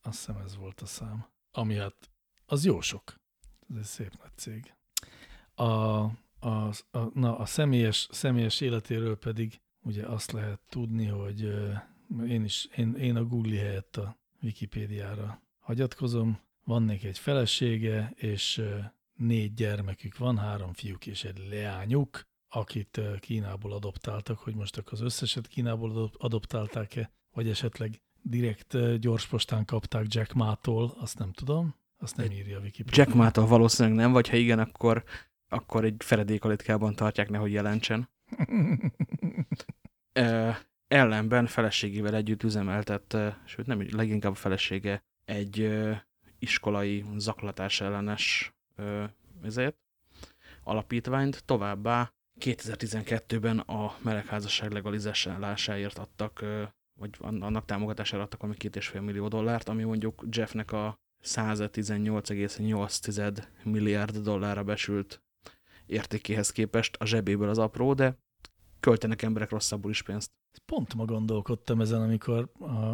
Azt hiszem ez volt a szám. Ami hát, az jó sok. Ez egy szép nagy cég. A, a, a, na, a személyes, személyes életéről pedig ugye azt lehet tudni, hogy én is, én, én a Google helyett a Wikipédiára hagyatkozom. Van neki egy felesége, és négy gyermekük van, három fiúk és egy leányuk. akit Kínából adoptáltak, hogy most akkor az összeset Kínából adoptálták-e, vagy esetleg direkt gyorspostán kapták Jack Ma-tól, azt nem tudom, azt nem írja a Wikipedia. Jack Ma-tól valószínűleg nem, vagy ha igen, akkor, akkor egy feledékalitkában tartják, nehogy jelentsen. ellenben feleségével együtt üzemeltett, sőt nem, leginkább a felesége egy iskolai zaklatás ellenes ezért, alapítványt, továbbá 2012-ben a melegházasság legalizálásáért adtak, vagy annak támogatására adtak valami két és fél millió dollárt, ami mondjuk Jeffnek a 118,8 milliárd dollárra besült értékéhez képest a zsebéből az apró, de költenek emberek rosszabbul is pénzt. Pont ma gondolkodtam ezen, amikor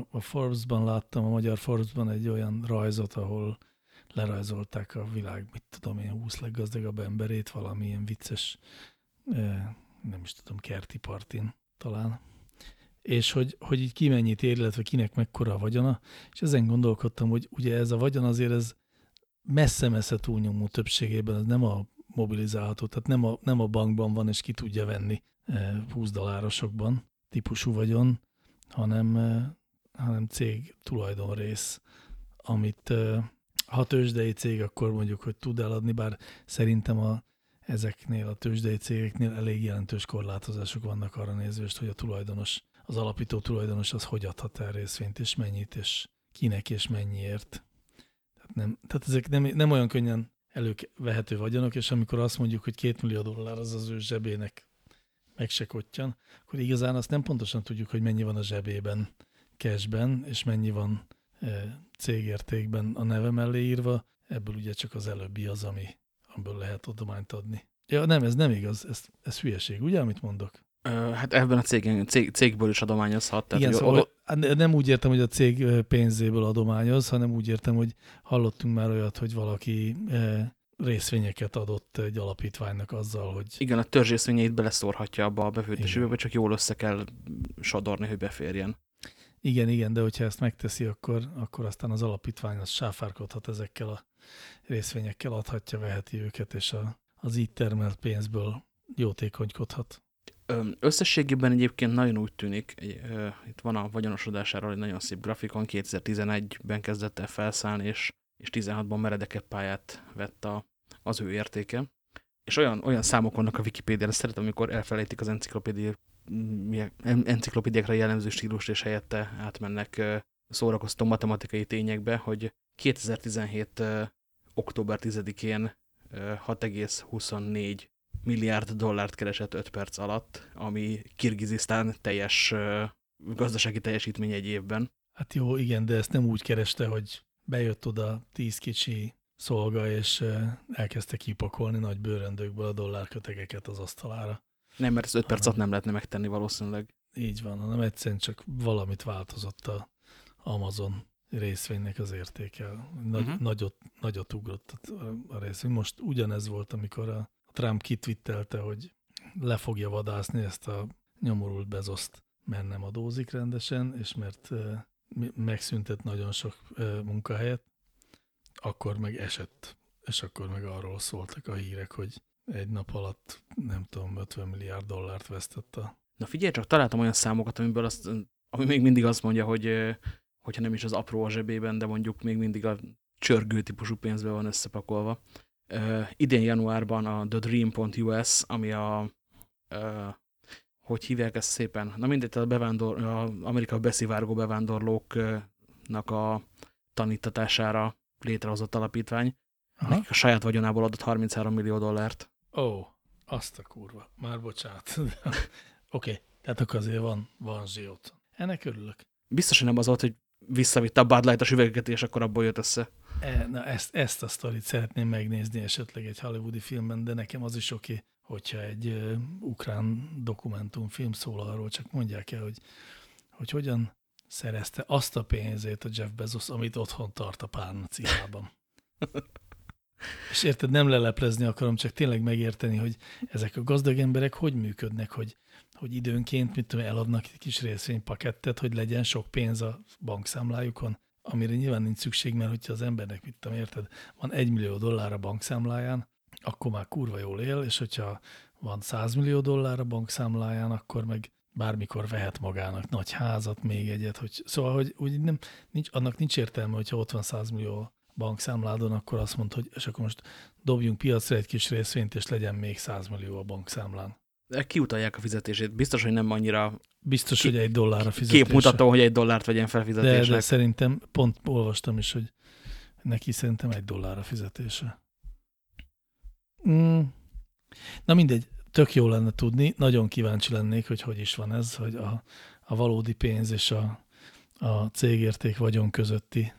a, Forbes-ban láttam, a magyar Forbes-ban egy olyan rajzot, ahol lerajzolták a világ, mit tudom én, 20 leggazdagabb emberét valamilyen vicces, nem is tudom, kerti partin talán. És hogy, hogy így ki mennyit ér, illetve kinek mekkora a vagyona, és ezen gondolkodtam, hogy ugye ez a vagyon azért ez messze-messze túlnyomó többségében, ez nem a mobilizálható, tehát nem a, nem a bankban van, és ki tudja venni 20 dollárosokban típusú vagyon, hanem, hanem cég tulajdonrész, amit ha tőzsdei cég, akkor mondjuk, hogy tud eladni, bár szerintem a, ezeknél a tőzsdei cégeknél elég jelentős korlátozások vannak arra nézvést, hogy a tulajdonos, az alapító tulajdonos az hogy adhat el részvényt, és mennyit, és kinek, és mennyiért. Tehát, nem, tehát ezek nem, nem olyan könnyen elővehető vagyonok, és amikor azt mondjuk, hogy két millió dollár az az ő zsebének meg se kottyan, akkor igazán azt nem pontosan tudjuk, hogy mennyi van a zsebében cashben, és mennyi van cégértékben a neve mellé írva, ebből ugye csak az előbbi az, ami, amiből lehet adományt adni. Ja, nem, ez nem igaz, ez, ez hülyeség, ugye, amit mondok? Hát ebben a cégen, cég, cégből is adományozhat. Tehát, Igen, szóval hát nem úgy értem, hogy a cég pénzéből adományoz, hanem úgy értem, hogy hallottunk már olyat, hogy valaki részvényeket adott egy alapítványnak azzal, hogy... Igen, a törzsészvényeit beleszórhatja abba a befőtésűbe, csak jól össze kell sodorni, hogy beférjen. Igen, igen, de hogyha ezt megteszi, akkor, akkor aztán az alapítvány az sáfárkodhat ezekkel a részvényekkel, adhatja, veheti őket, és a, az így termelt pénzből jótékonykodhat. Összességében egyébként nagyon úgy tűnik, itt van a vagyonosodásáról egy nagyon szép grafikon, 2011-ben kezdett el felszállni, és, és 16-ban meredekebb pályát vett a, az ő értéke. És olyan, olyan számok vannak a Wikipédián, szeretem, amikor elfelejtik az enciklopédia enciklopédiákra jellemző stílus és helyette átmennek szórakoztató matematikai tényekbe, hogy 2017. október 10-én 6,24 milliárd dollárt keresett 5 perc alatt, ami Kirgizisztán teljes gazdasági teljesítmény egy évben. Hát jó, igen, de ezt nem úgy kereste, hogy bejött oda 10 kicsi szolga, és elkezdte kipakolni nagy bőröndökből a dollárkötegeket az asztalára. Nem, mert ez 5 perc alatt nem lehetne megtenni valószínűleg. Így van, hanem egyszerűen csak valamit változott a Amazon részvénynek az értéke. Nagy, uh -huh. nagyot, nagyot ugrott a részvény. Most ugyanez volt, amikor a Trump kitvittelte, hogy le fogja vadászni ezt a nyomorult bezoszt, mert nem adózik rendesen, és mert megszüntet nagyon sok munkahelyet, akkor meg esett, és akkor meg arról szóltak a hírek, hogy egy nap alatt, nem tudom, 50 milliárd dollárt vesztett a... Na figyelj csak, találtam olyan számokat, amiből azt, ami még mindig azt mondja, hogy hogyha nem is az apró a zsebében, de mondjuk még mindig a csörgő típusú pénzbe van összepakolva. Uh, idén januárban a TheDream.us, ami a uh, hogy hívják ezt szépen? Na mindegy, a, bevándor, a amerikai beszivárgó bevándorlóknak a tanítatására létrehozott alapítvány, Aha. a saját vagyonából adott 33 millió dollárt. Ó, oh, azt a kurva. Már bocsánat. Oké, okay, tehát akkor azért van, van zsiót. Ennek örülök. Biztos, hogy nem az volt, hogy visszavitte a Bud Light-os üvegeket, és akkor abból jött össze. E, na, ezt, ezt a sztorit szeretném megnézni esetleg egy hollywoodi filmben, de nekem az is oké, hogyha egy uh, ukrán dokumentumfilm szól arról, csak mondják el, hogy, hogy hogyan szerezte azt a pénzét a Jeff Bezos, amit otthon tart a pálnacihában. És érted, nem leleplezni akarom, csak tényleg megérteni, hogy ezek a gazdag emberek hogy működnek, hogy, hogy időnként, mit tudom, eladnak egy kis részvénypakettet, hogy legyen sok pénz a bankszámlájukon, amire nyilván nincs szükség, mert hogyha az embernek, mit tudom, érted, van egy millió dollár a bankszámláján, akkor már kurva jól él, és hogyha van 100 millió dollár a bankszámláján, akkor meg bármikor vehet magának nagy házat, még egyet. Hogy, szóval, hogy úgy nem, nincs, annak nincs értelme, hogyha ott van 100 millió bankszámládon, akkor azt mondta, hogy és akkor most dobjunk piacra egy kis részvényt, és legyen még 100 millió a bankszámlán. Kiutalják a fizetését. Biztos, hogy nem annyira Biztos, hogy egy dollár a fizetése. Képmutató, hogy egy dollárt vegyen fel fizetésnek. De, de szerintem, pont olvastam is, hogy neki szerintem egy dollár a fizetése. Mm. Na mindegy, tök jó lenne tudni. Nagyon kíváncsi lennék, hogy hogy is van ez, hogy a, a valódi pénz és a, a cégérték vagyon közötti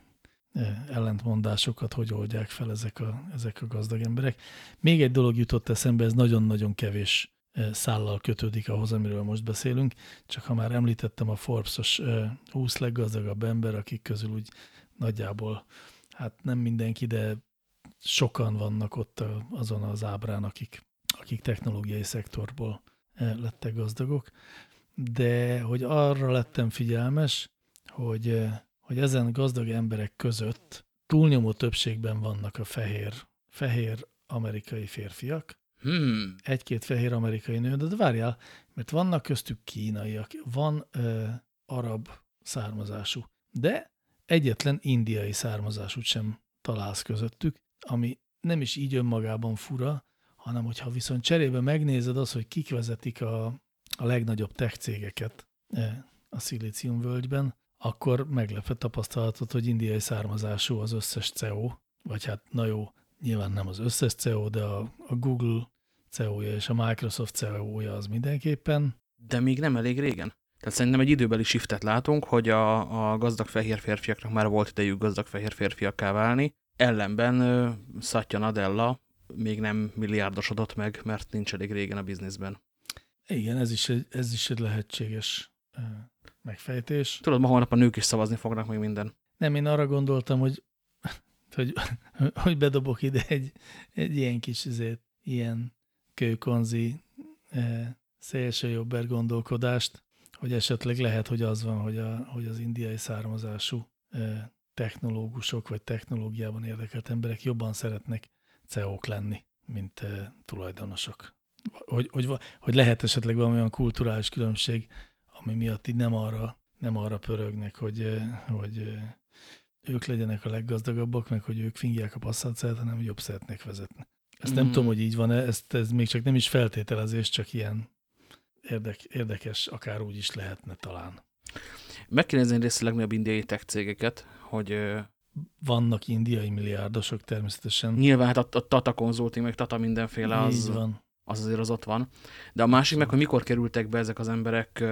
e, ellentmondásokat hogy oldják fel ezek a, ezek a gazdag emberek. Még egy dolog jutott eszembe, ez nagyon-nagyon kevés szállal kötődik ahhoz, amiről most beszélünk, csak ha már említettem a Forbes-os 20 e, leggazdagabb ember, akik közül úgy nagyjából, hát nem mindenki, de sokan vannak ott azon az ábrán, akik akik technológiai szektorból lettek gazdagok, de hogy arra lettem figyelmes, hogy, hogy ezen gazdag emberek között túlnyomó többségben vannak a fehér, fehér amerikai férfiak, hmm. egy-két fehér amerikai nő, de, várjál, mert vannak köztük kínaiak, van ö, arab származású, de egyetlen indiai származású sem találsz közöttük, ami nem is így önmagában fura, hanem hogyha viszont cserébe megnézed az, hogy kik vezetik a, a legnagyobb tech cégeket a völgyben, akkor meglepve tapasztalatod, hogy indiai származású az összes CEO, vagy hát na jó, nyilván nem az összes CEO, de a, a Google CEO-ja és a Microsoft CEO-ja az mindenképpen. De még nem elég régen. Tehát szerintem egy időbeli shiftet látunk, hogy a, a gazdag fehér férfiaknak már volt idejük gazdag fehér férfiakká válni, ellenben Satya Nadella még nem milliárdosodott meg, mert nincs elég régen a bizniszben. Igen, ez is egy, ez is egy lehetséges megfejtés. Tudod, ma holnap a nők is szavazni fognak még minden. Nem, én arra gondoltam, hogy, hogy, hogy bedobok ide egy, egy ilyen kis izét, ilyen kőkonzi szélső jobber gondolkodást, hogy esetleg lehet, hogy az van, hogy, a, hogy az indiai származású technológusok vagy technológiában érdekelt emberek jobban szeretnek CEO-k lenni, mint uh, tulajdonosok. Hogy, hogy, hogy lehet esetleg valamilyen kulturális különbség, ami miatt így nem arra, nem arra pörögnek, hogy, hogy ők legyenek a leggazdagabbak, meg hogy ők fingják a passzátszát, hanem jobb szeretnék vezetni. Ezt nem mm. tudom, hogy így van-e, ezt, ez még csak nem is feltételezés, csak ilyen érdek, érdekes, akár úgy is lehetne talán. Meg kéne nézni részt a legnagyobb indiai tech cégeket, hogy vannak indiai milliárdosok természetesen. Nyilván hát a, a Tata Consulting, meg Tata mindenféle az, van. az azért az ott van. De a másik meg, hogy mikor kerültek be ezek az emberek,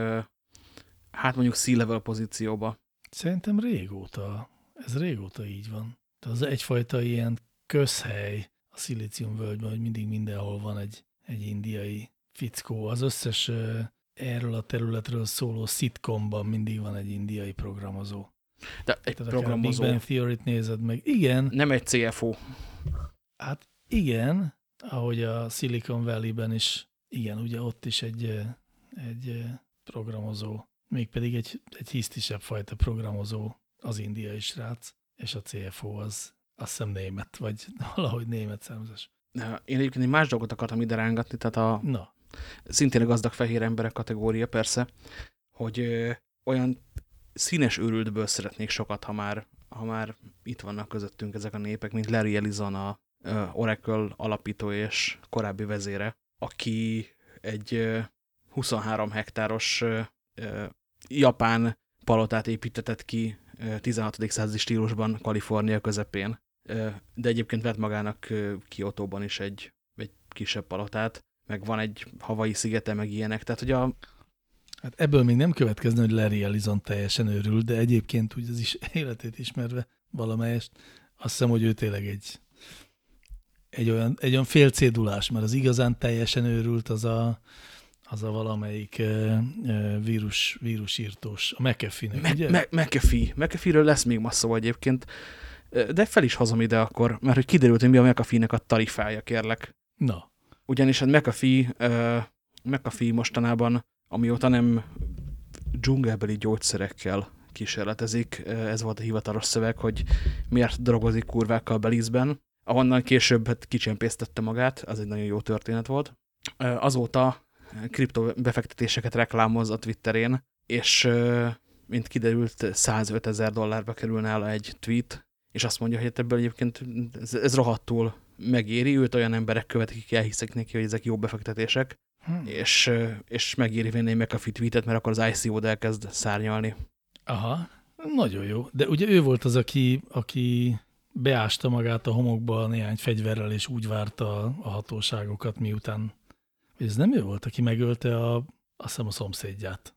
hát mondjuk C-level pozícióba. Szerintem régóta. Ez régóta így van. De az egyfajta ilyen közhely a szilíciumvölgyben, hogy mindig mindenhol van egy, egy indiai fickó. Az összes erről a területről szóló szitkomban mindig van egy indiai programozó. De egy Tehát programozó. Big Bang Theory-t nézed meg. Igen. Nem egy CFO. Hát igen, ahogy a Silicon Valley-ben is, igen, ugye ott is egy, egy programozó, mégpedig egy, egy hisztisebb fajta programozó az indiai srác, és a CFO az azt hiszem német, vagy valahogy német származás. Én egyébként egy más dolgot akartam ide rángatni, tehát a Na. szintén a gazdag fehér emberek kategória persze, hogy ö, olyan színes őrültből szeretnék sokat, ha már, ha már itt vannak közöttünk ezek a népek, mint Larry Ellison, a Oracle alapító és korábbi vezére, aki egy 23 hektáros japán palotát építetett ki 16. századi stílusban Kalifornia közepén, de egyébként vett magának Kiotóban is egy, egy kisebb palotát, meg van egy havai szigete, meg ilyenek, tehát hogy a, Hát ebből még nem következne, hogy Larry Ellison teljesen őrül, de egyébként úgy az is életét ismerve valamelyest, azt hiszem, hogy ő tényleg egy, egy olyan, egy olyan fél cédulás, mert az igazán teljesen őrült az a, az a valamelyik uh, uh, vírus, vírusírtós, a McAfee-nek, ugye? McAfee. McAfee-ről lesz még ma szó egyébként, de fel is hozom ide akkor, mert hogy kiderült, hogy mi a McAfee-nek a tarifája, kérlek. Na. Ugyanis a McAfee, uh, McAfee mostanában amióta nem dzsungelbeli gyógyszerekkel kísérletezik. Ez volt a hivatalos szöveg, hogy miért drogozik kurvákkal Belizben, ahonnan később hát kicsempésztette magát, az egy nagyon jó történet volt. azóta kriptobefektetéseket reklámoz a Twitterén, és mint kiderült, 105 ezer dollárba kerül nála egy tweet, és azt mondja, hogy ebből egyébként ez, ez rohadtul megéri, őt olyan emberek követik, akik elhiszek neki, hogy ezek jó befektetések, hmm. és, és megéri venni egy McAfee tweetet, mert akkor az ICO-d elkezd szárnyalni. Aha, nagyon jó. De ugye ő volt az, aki, aki beásta magát a homokba néhány fegyverrel, és úgy várta a hatóságokat, miután hogy ez nem ő volt, aki megölte a, azt hiszem a szomszédját.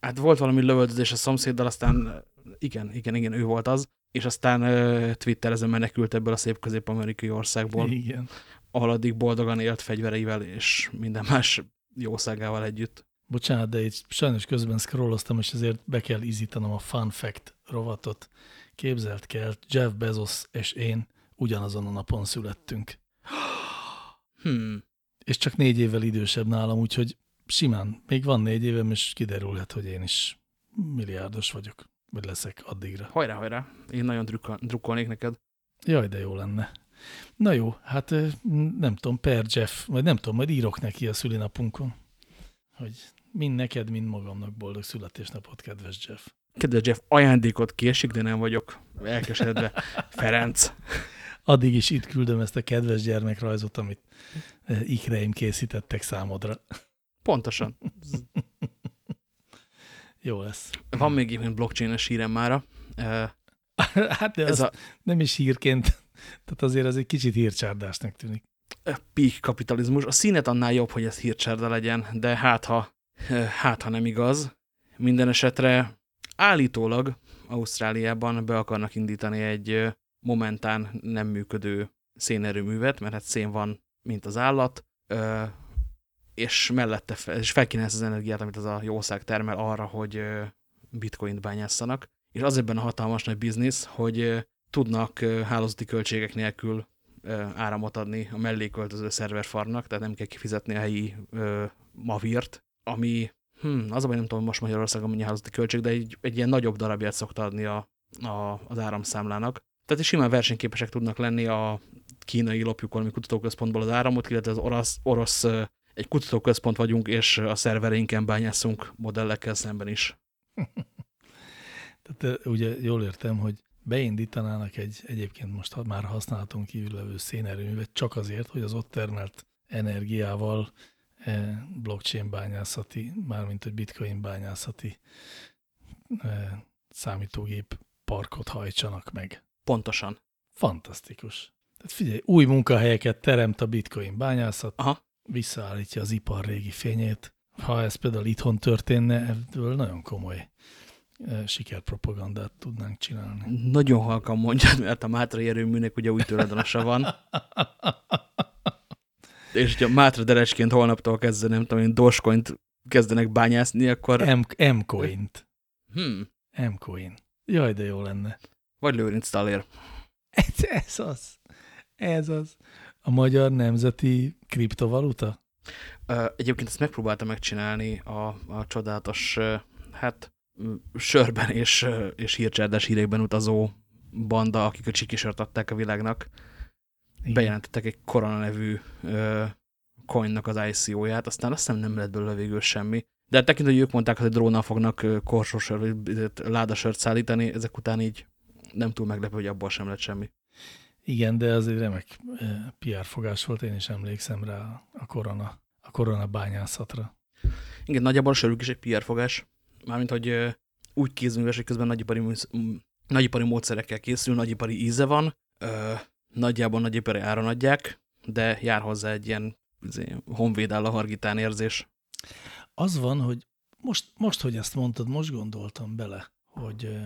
Hát volt valami lövöldözés a szomszéddal, aztán igen, igen, igen, ő volt az, és aztán uh, Twitterező menekült ebből a szép közép-amerikai országból. Igen. Ahol addig boldogan élt fegyvereivel és minden más jószágával együtt. Bocsánat, de itt sajnos közben scrolloztam, és ezért be kell izítanom a fun fact rovatot. Képzelt kell, Jeff Bezos és én ugyanazon a napon születtünk. Hmm. És csak négy évvel idősebb nálam, úgyhogy simán, még van négy évem, és kiderülhet, hogy én is milliárdos vagyok, vagy leszek addigra. Hajrá, hajrá, én nagyon drukkolnék neked. Jaj, de jó lenne. Na jó, hát nem tudom, per Jeff, vagy nem tudom, majd írok neki a szülinapunkon, hogy mind neked, mind magamnak boldog születésnapot, kedves Jeff. Kedves Jeff, ajándékot késik, de nem vagyok elkeseredve. Ferenc. Addig is itt küldöm ezt a kedves gyermekrajzot, amit ikreim készítettek számodra. Pontosan. Jó lesz. Van még ilyen blockchain-es hírem mára. hát de Ez a... nem is hírként, tehát azért az egy kicsit hírcsárdásnak tűnik. Peak kapitalizmus. A színet annál jobb, hogy ez hírcsárda legyen, de hát ha, hát ha nem igaz. Minden esetre állítólag Ausztráliában be akarnak indítani egy momentán nem működő szénerőművet, mert hát szén van, mint az állat, és mellette és fel kéne ezt az energiát, amit az a jószág termel arra, hogy bitcoint bányásszanak. És az ebben a hatalmas nagy biznisz, hogy tudnak hálózati költségek nélkül áramot adni a melléköltöző szerverfarnak, tehát nem kell kifizetni a helyi mavírt, ami, hm, az a baj, nem tudom, most Magyarországon mennyi hálózati költség, de egy, egy ilyen nagyobb darabját szokta adni a, a, az áramszámlának. Tehát simán versenyképesek tudnak lenni a kínai lopjuk valami kutatóközpontból az áramot, illetve az orosz, orosz egy kutatóközpont vagyunk, és a szervereinken bányászunk modellekkel szemben is. Tehát ugye jól értem, hogy beindítanának egy egyébként most már használaton kívül levő szénerőművet csak azért, hogy az ott termelt energiával blockchain bányászati, mármint hogy bitcoin bányászati számítógép parkot hajtsanak meg. Pontosan. Fantasztikus. Tehát figyelj, új munkahelyeket teremt a bitcoin bányászat, Aha. visszaállítja az ipar régi fényét. Ha ez például itthon történne, ebből nagyon komoly e, sikerpropagandát tudnánk csinálni. Nagyon halkan mondjad, mert a Mátrai erőműnek ugye új tulajdonosa van. És hogyha Mátra Derecsként holnaptól kezdve, nem tudom én, Dogecoint kezdenek bányászni, akkor... M-coint. Hmm. M-coin. Jaj, de jó lenne. Vagy Lőrinc Talér. Ez, ez az. Ez az. A magyar nemzeti kriptovaluta? Egyébként ezt megpróbáltam megcsinálni a, a csodálatos, hát sörben és, és hírcsárdas hírekben utazó banda, akik a csikisört adták a világnak. Igen. Bejelentettek egy Korona nevű coinnak az ICO-ját, aztán azt hiszem nem lett belőle végül semmi. De hát tekintve, hogy ők mondták, hogy drónnal fognak korsósör, vagy ládasört szállítani, ezek után így nem túl meglepő, hogy abból sem lett semmi. Igen, de az egy remek PR fogás volt, én is emlékszem rá korona, a korona bányászatra. Igen, nagyjából a is egy PR fogás. Mármint, hogy úgy kézműves, hogy közben nagyipari, nagyipari módszerekkel készül, nagyipari íze van, nagyjából nagyipari áron adják, de jár hozzá egy ilyen izé, honvéd áll a hargitán érzés. Az van, hogy most, most, hogy ezt mondtad, most gondoltam bele, hogy,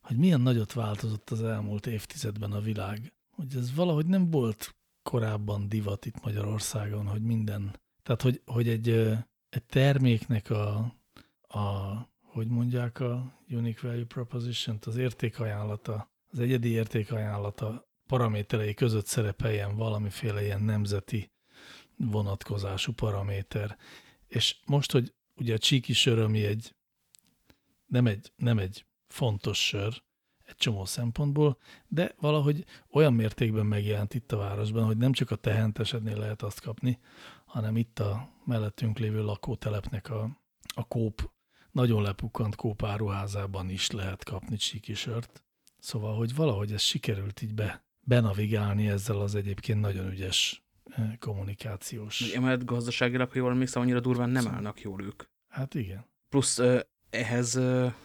hogy milyen nagyot változott az elmúlt évtizedben a világ hogy ez valahogy nem volt korábban divat itt Magyarországon, hogy minden, tehát hogy, hogy egy, egy terméknek a, a, hogy mondják a Unique Value proposition az értékajánlata, az egyedi értékajánlata paraméterei között szerepeljen valamiféle ilyen nemzeti vonatkozású paraméter. És most, hogy ugye a csíki sör, ami egy nem egy, nem egy fontos sör, egy csomó szempontból, de valahogy olyan mértékben megjelent itt a városban, hogy nem csak a tehentesednél lehet azt kapni, hanem itt a mellettünk lévő lakótelepnek a, a kóp, nagyon lepukkant kóp áruházában is lehet kapni csíki sört. Szóval, hogy valahogy ez sikerült így be, benavigálni ezzel az egyébként nagyon ügyes eh, kommunikációs. Emellett gazdaságilag, ha jól emlékszem, annyira durván nem állnak jól ők. Hát igen. Plusz ehhez,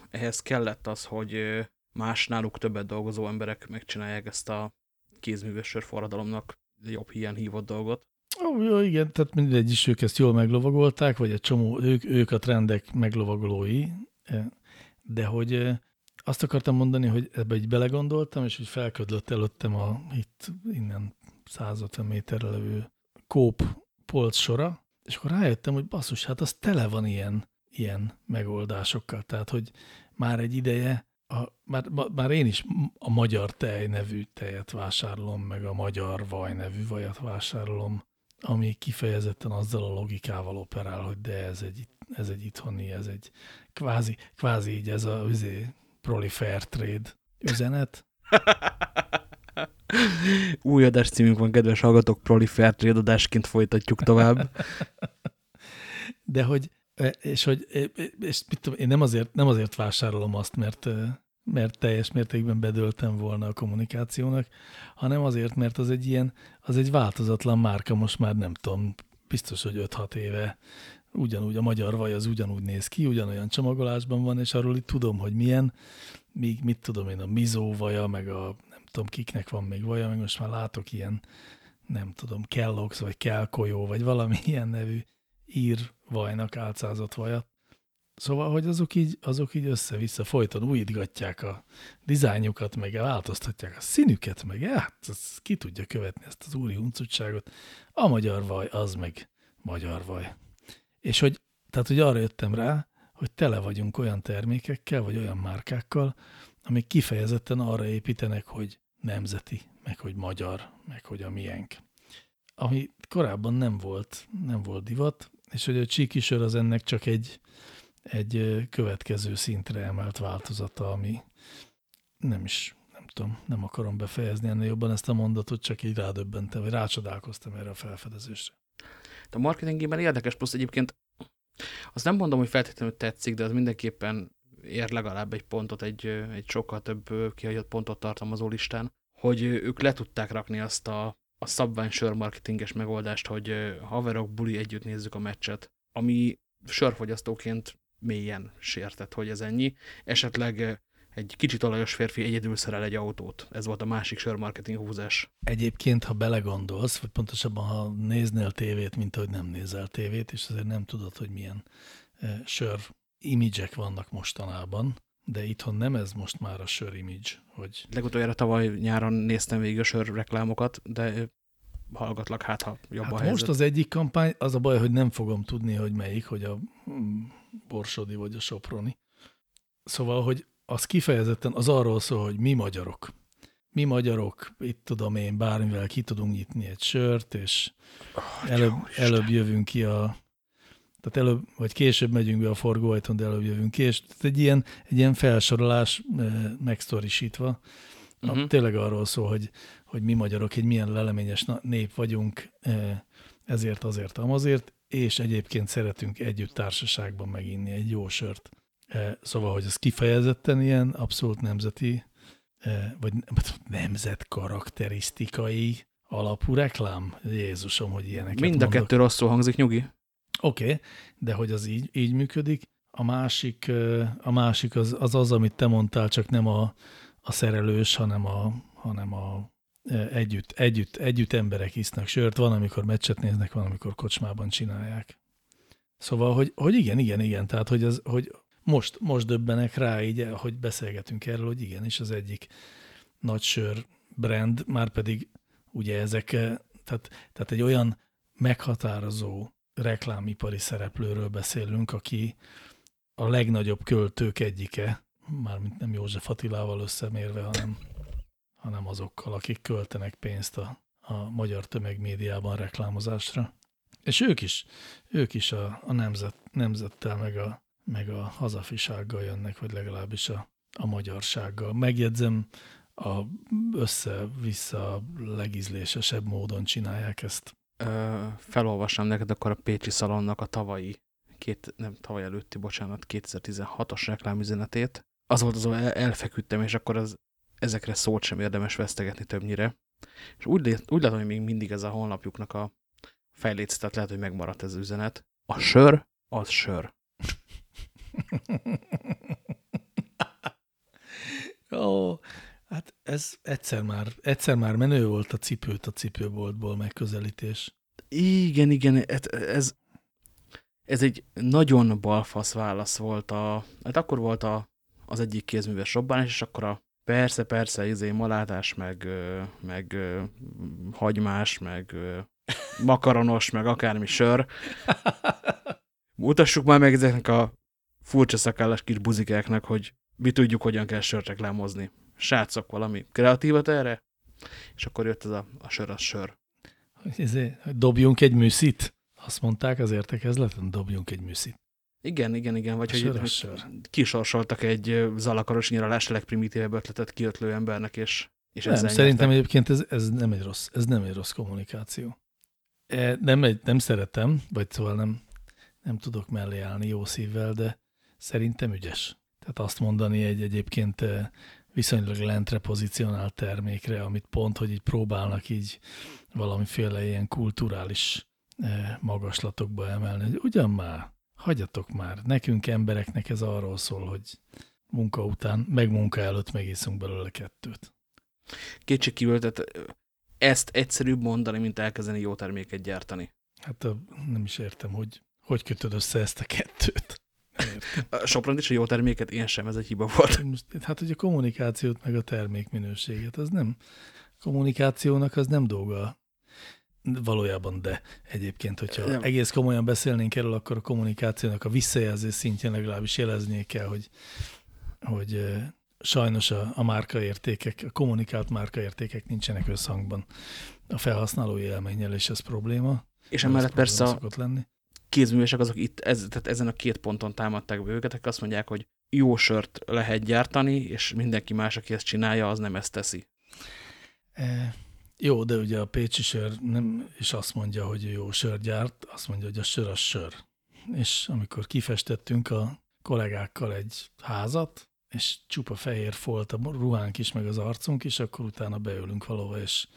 ehhez kellett az, hogy más náluk többet dolgozó emberek megcsinálják ezt a kézműves sörforradalomnak jobb hiány hívott dolgot. Ó, jó, igen, tehát mindegy is ők ezt jól meglovagolták, vagy egy csomó, ők, ők a trendek meglovagolói, de hogy azt akartam mondani, hogy ebbe egy belegondoltam, és hogy felködlött előttem a itt innen 150 méterre levő kóp polc sora, és akkor rájöttem, hogy basszus, hát az tele van ilyen, ilyen megoldásokkal. Tehát, hogy már egy ideje, a, már, már én is a magyar tej nevű tejet vásárolom, meg a magyar vaj nevű vajat vásárolom, ami kifejezetten azzal a logikával operál, hogy de ez egy, ez egy itthoni, ez egy kvázi, kvázi így ez a üzé, proli fair trade üzenet. Új adás címünk van, kedves hallgatók, proli fair trade adásként folytatjuk tovább. De hogy, és hogy, és mit tudom, én nem azért, nem azért vásárolom azt, mert, mert teljes mértékben bedöltem volna a kommunikációnak, hanem azért, mert az egy ilyen, az egy változatlan márka, most már nem tudom, biztos, hogy 5-6 éve ugyanúgy a magyar vaj az ugyanúgy néz ki, ugyanolyan csomagolásban van, és arról itt tudom, hogy milyen, míg mit tudom én, a mizó vaja, meg a nem tudom kiknek van még vaja, meg most már látok ilyen, nem tudom, Kellogg's, vagy Kelkolyó, vagy valami ilyen nevű ír vajnak álcázott vajat. Szóval, hogy azok így, azok így össze-vissza folyton újítgatják a dizájnjukat, meg változtatják a színüket, meg hát, ez ki tudja követni ezt az úri huncutságot. A magyar vaj, az meg magyar vaj. És hogy, tehát, hogy arra jöttem rá, hogy tele vagyunk olyan termékekkel, vagy olyan márkákkal, amik kifejezetten arra építenek, hogy nemzeti, meg hogy magyar, meg hogy a miénk. Ami korábban nem volt, nem volt divat, és hogy a csíki sör az ennek csak egy, egy következő szintre emelt változata, ami nem is, nem tudom, nem akarom befejezni ennél jobban ezt a mondatot, csak így rádöbbentem, vagy rácsodálkoztam erre a felfedezésre. A marketingében érdekes, plusz egyébként azt nem mondom, hogy feltétlenül tetszik, de az mindenképpen ér legalább egy pontot, egy, egy sokkal több kihagyott pontot tartalmazó listán, hogy ők le tudták rakni azt a, a szabvány sörmarketinges megoldást, hogy haverok, buli, együtt nézzük a meccset, ami sörfogyasztóként mélyen sértett, hogy ez ennyi. Esetleg egy kicsit olajos férfi egyedül szerel egy autót. Ez volt a másik sörmarketing húzás. Egyébként, ha belegondolsz, vagy pontosabban, ha néznél tévét, mint ahogy nem nézel tévét, és azért nem tudod, hogy milyen e, sör imidzsek vannak mostanában, de itthon nem ez most már a sör image, hogy... Legutoljára tavaly nyáron néztem végig a sör reklámokat, de hallgatlak, hát ha jobb hát a helyzet. Most az egyik kampány, az a baj, hogy nem fogom tudni, hogy melyik, hogy a mm, Borsodi vagy a Soproni. Szóval, hogy az kifejezetten az arról szól, hogy mi magyarok. Mi magyarok, itt tudom én, bármivel ki tudunk nyitni egy sört, és oh, előbb, előbb jövünk ki a, tehát előbb, vagy később megyünk be a forgóajtón, de előbb jövünk ki, és tehát egy ilyen, egy ilyen felsorolás megsztorisítva, uh -huh. Mhm. tényleg arról szól, hogy, hogy mi magyarok egy milyen leleményes nép vagyunk, ezért, azért, amazért, és egyébként szeretünk együtt társaságban meginni egy jó sört. E, szóval, hogy ez kifejezetten ilyen abszolút nemzeti, vagy nemzet karakterisztikai alapú reklám. Jézusom, hogy ilyeneket Mind a mondok. kettő rosszul hangzik, nyugi. Oké, okay, de hogy az így, így működik. A másik, a másik az, az az, amit te mondtál, csak nem a, a szerelős, hanem a, hanem a együtt, együtt, együtt emberek isznak sört. Van, amikor meccset néznek, van, amikor kocsmában csinálják. Szóval, hogy, hogy igen, igen, igen, tehát, hogy, az, hogy most, most döbbenek rá, így, hogy beszélgetünk erről, hogy igen, és az egyik nagy sör brand, már pedig ugye ezek, eh, tehát, tehát egy olyan meghatározó reklámipari szereplőről beszélünk, aki a legnagyobb költők egyike, mármint nem József Attilával összemérve, hanem, hanem azokkal, akik költenek pénzt a, a magyar tömegmédiában reklámozásra. És ők is, ők is a, a nemzet, nemzettel, meg a, meg a hazafisággal jönnek, vagy legalábbis a, a magyarsággal. Megjegyzem, a össze-vissza legízlésesebb módon csinálják ezt. Felolvasnám neked akkor a Pécsi Szalonnak a tavalyi, két, nem tavaly előtti, bocsánat, 2016-os reklámüzenetét. Az volt az, ahol elfeküdtem, és akkor az, ezekre szót sem érdemes vesztegetni többnyire. És úgy, úgy látom, hogy még mindig ez a honlapjuknak a fejléc, tehát lehet, hogy megmaradt ez az üzenet. A sör, az sör. Ó, hát ez egyszer már, egyszer már menő volt a cipőt a cipőboltból megközelítés. Igen, igen, ez, ez egy nagyon balfasz válasz volt. A, hát akkor volt a, az egyik kézműves robbánás, és akkor a persze, persze, izé, malátás, meg, meg hagymás, meg makaronos, meg akármi sör. Mutassuk már meg ezeknek a furcsa szakállas kis buzikáknak, hogy mi tudjuk, hogyan kell sört reklámozni. Srácok, valami kreatívat erre? És akkor jött ez a, a sör, az sör. Ezért, dobjunk egy műszit? Azt mondták az értekezleten, dobjunk egy műszit. Igen, igen, igen. Vagy a hogy, sör, hogy sör. kisorsoltak egy zalakaros nyiralás legprimitívebb ötletet kiötlő embernek, és, és nem, szerintem nyertek. egyébként ez, ez, nem egy rossz, ez nem egy rossz kommunikáció. E, nem, egy, nem szeretem, vagy szóval nem, nem tudok mellé állni jó szívvel, de szerintem ügyes. Tehát azt mondani egy egyébként e, viszonylag lentre pozícionált termékre, amit pont, hogy így próbálnak így valamiféle ilyen kulturális e, magaslatokba emelni, hogy ugyan már, hagyjatok már, nekünk embereknek ez arról szól, hogy munka után, meg munka előtt megiszunk belőle kettőt. Kétségkívül, tehát ezt egyszerűbb mondani, mint elkezdeni jó terméket gyártani. Hát nem is értem, hogy hogy kötöd össze ezt a kettőt. A is a jó terméket, én sem, ez egy hiba volt. Most, hát, hogy a kommunikációt meg a termék minőséget, az nem, kommunikációnak az nem dolga valójában, de egyébként, hogyha nem. egész komolyan beszélnénk erről, akkor a kommunikációnak a visszajelzés szintjén legalábbis jeleznie kell, hogy, hogy sajnos a, a márkaértékek, a kommunikált márkaértékek nincsenek összhangban a felhasználói élménnyel, és ez probléma. És emellett persze a lenni. Kézművesek azok itt, ez, tehát ezen a két ponton támadták be őket, akik azt mondják, hogy jó sört lehet gyártani, és mindenki más, aki ezt csinálja, az nem ezt teszi. E, jó, de ugye a Pécsi sör nem is azt mondja, hogy jó sör gyárt, azt mondja, hogy a sör a sör. És amikor kifestettünk a kollégákkal egy házat, és csupa fehér folt a ruhánk is, meg az arcunk is, akkor utána beülünk valahova, és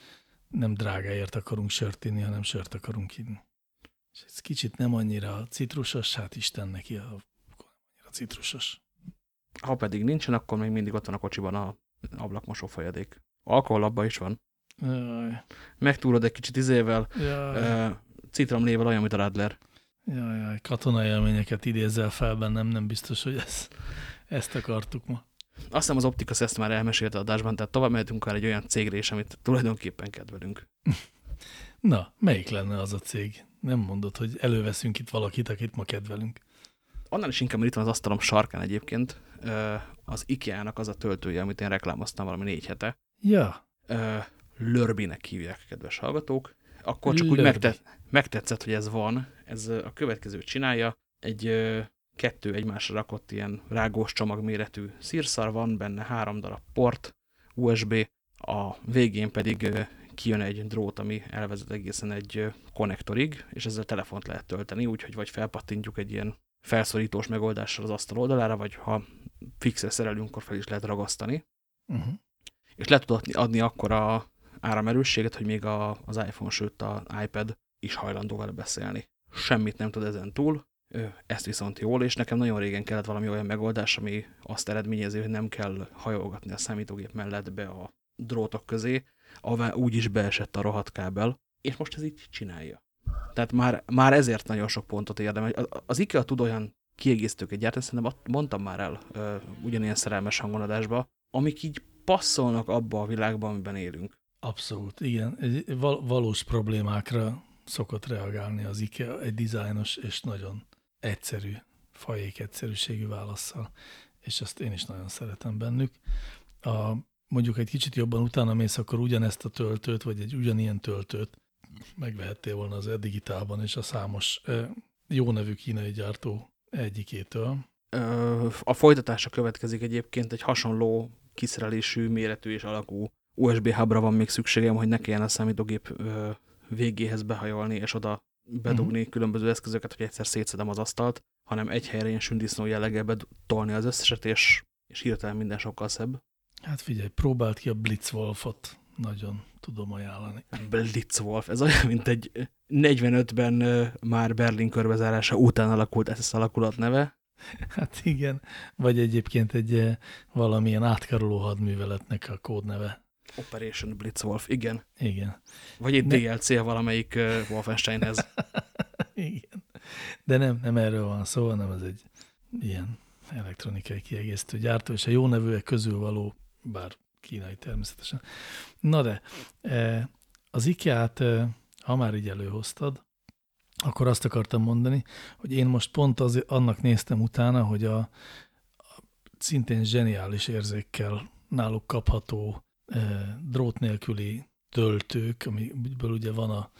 nem drágáért akarunk sört inni, hanem sört akarunk inni. És ez kicsit nem annyira citrusos, hát Isten neki a, annyira citrusos. Ha pedig nincsen, akkor még mindig ott van a kocsiban a ablakmosó folyadék. Alkohol abban is van. Jaj. Megtúrod egy kicsit izével, uh, citromlével olyan, mint a Radler. Jaj, jaj, katonai élményeket idézel fel bennem, nem biztos, hogy ez ezt akartuk ma. Azt hiszem az Optika ezt már elmesélte a adásban, tehát tovább mehetünk el egy olyan cégre is, amit tulajdonképpen kedvelünk. Na, melyik lenne az a cég? Nem mondod, hogy előveszünk itt valakit, akit ma kedvelünk. Annál is inkább, mert itt van az asztalom sarkán egyébként, az IKEA-nak az a töltője, amit én reklámoztam valami négy hete. Ja. Lörbinek hívják, kedves hallgatók. Akkor csak Lörbi. úgy megtet, megtetszett, hogy ez van. Ez a következőt csinálja. Egy kettő egymásra rakott ilyen rágós csomagméretű szírszar van, benne három darab port, USB, a végén pedig kijön egy drót, ami elvezet egészen egy konnektorig, és ezzel telefont lehet tölteni, úgyhogy vagy felpattintjuk egy ilyen felszorítós megoldással az asztal oldalára, vagy ha fixre szerelünk, akkor fel is lehet ragasztani. Uh -huh. És le tud adni, akkor a áramerősséget, hogy még a, az iPhone, sőt a iPad is hajlandó vele beszélni. Semmit nem tud ezen túl, ezt viszont jól, és nekem nagyon régen kellett valami olyan megoldás, ami azt eredményezi, hogy nem kell hajolgatni a számítógép mellett be a drótok közé, ahová úgy is beesett a rohadt kábel, és most ez így csinálja. Tehát már, már ezért nagyon sok pontot érdemel. Az IKEA tud olyan kiegészítőket gyártani, szerintem mondtam már el ö, ugyanilyen szerelmes hangonadásba, amik így passzolnak abba a világban, amiben élünk. Abszolút, igen. Val valós problémákra szokott reagálni az IKEA egy dizájnos és nagyon egyszerű, fajék egyszerűségű válaszsal, és ezt én is nagyon szeretem bennük. A, mondjuk egy kicsit jobban utána mész, akkor ugyanezt a töltőt, vagy egy ugyanilyen töltőt megvehettél volna az e-digitálban, és a számos jó nevű kínai gyártó egyikétől. A folytatása következik egyébként egy hasonló kiszerelésű, méretű és alakú USB hubra van még szükségem, hogy ne kelljen a számítógép végéhez behajolni, és oda bedugni uh -huh. különböző eszközöket, hogy egyszer szétszedem az asztalt, hanem egy helyre ilyen sündisznó jelleggel betolni az összeset, és, és hirtelen minden sokkal szebb. Hát figyelj, próbált ki a Blitzwolfot. Nagyon tudom ajánlani. Blitzwolf, ez olyan, mint egy 45-ben már Berlin körbezárása után alakult ez alakulat neve. Hát igen, vagy egyébként egy valamilyen átkaroló hadműveletnek a kódneve. Operation Blitzwolf, igen. Igen. Vagy egy ne... DLC -a valamelyik uh, Wolfensteinhez. igen. De nem, nem erről van szó, hanem ez egy ilyen elektronikai kiegészítő gyártó, és a jó nevűek közül való, bár kínai természetesen. Na de, e, az IKEA-t, e, ha már így előhoztad, akkor azt akartam mondani, hogy én most pont az, annak néztem utána, hogy a, a szintén zseniális érzékkel náluk kapható drót nélküli töltők, amiből ugye van a,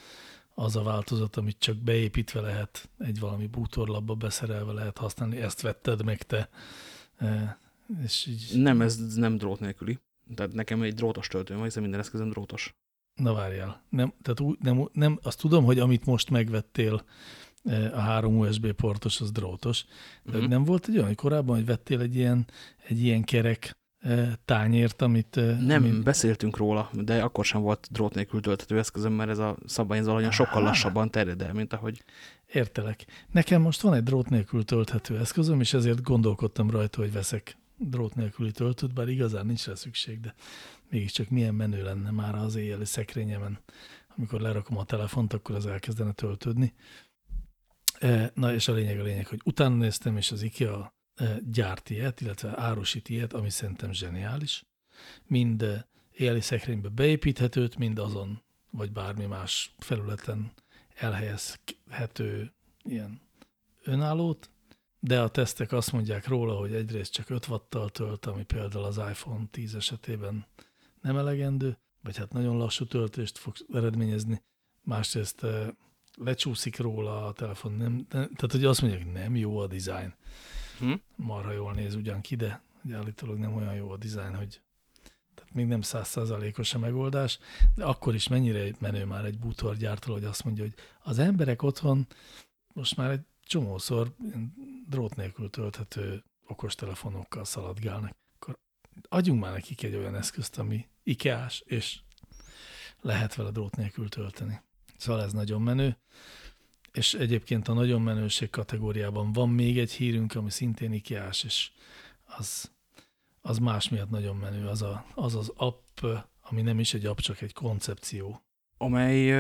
az a változat, amit csak beépítve lehet, egy valami bútorlapba beszerelve lehet használni, ezt vetted meg te. És így... Nem, ez nem drót nélküli. Tehát nekem egy drótos töltőm van, hiszen minden eszközön drótos. Na várjál, nem, tehát úgy, nem, nem, azt tudom, hogy amit most megvettél, a három USB portos, az drótos, de uh mhm. -huh. nem volt egy olyan, hogy korábban, hogy vettél egy ilyen, egy ilyen kerek tányért, amit... Nem, amit... beszéltünk róla, de akkor sem volt drót nélkül tölthető eszközöm, mert ez a szabványzó alanya sokkal lassabban terjed el, mint ahogy... Értelek. Nekem most van egy drót nélkül tölthető eszközöm, és ezért gondolkodtam rajta, hogy veszek drót nélküli töltőt, bár igazán nincs rá szükség, de mégiscsak milyen menő lenne már az éjjeli szekrényemen, amikor lerakom a telefont, akkor az elkezdene töltődni. Na és a lényeg a lényeg, hogy utána néztem, és az IKEA gyárt ilyet, illetve árusít ilyet, ami szerintem zseniális. Mind éjjeli szekrénybe beépíthetőt, mind azon, vagy bármi más felületen elhelyezhető ilyen önállót, de a tesztek azt mondják róla, hogy egyrészt csak 5 watttal tölt, ami például az iPhone 10 esetében nem elegendő, vagy hát nagyon lassú töltést fog eredményezni, másrészt lecsúszik róla a telefon, nem, tehát hogy azt mondják, nem jó a design. Hm? Marha jól néz ugyan ki, de hogy állítólag nem olyan jó a dizájn, hogy tehát még nem százszázalékos a megoldás, de akkor is mennyire menő már egy bútorgyártól, hogy azt mondja, hogy az emberek otthon most már egy csomószor drót nélkül tölthető okostelefonokkal szaladgálnak. Akkor adjunk már nekik egy olyan eszközt, ami ikeás, és lehet vele drót nélkül tölteni. Szóval ez nagyon menő és egyébként a nagyon menőség kategóriában van még egy hírünk, ami szintén ikiás, és az, az más miatt nagyon menő, az, a, az az app, ami nem is egy app, csak egy koncepció. Amely,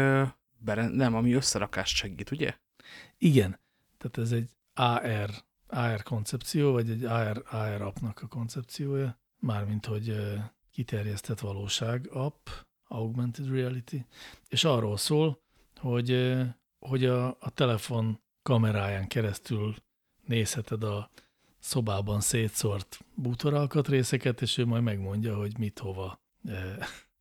nem, ami összerakást segít, ugye? Igen, tehát ez egy AR, AR koncepció, vagy egy AR, AR appnak a koncepciója, mármint, hogy kiterjesztett valóság app, augmented reality, és arról szól, hogy hogy a, a telefon kameráján keresztül nézheted a szobában szétszórt bútoralkatrészeket, és ő majd megmondja, hogy mit hova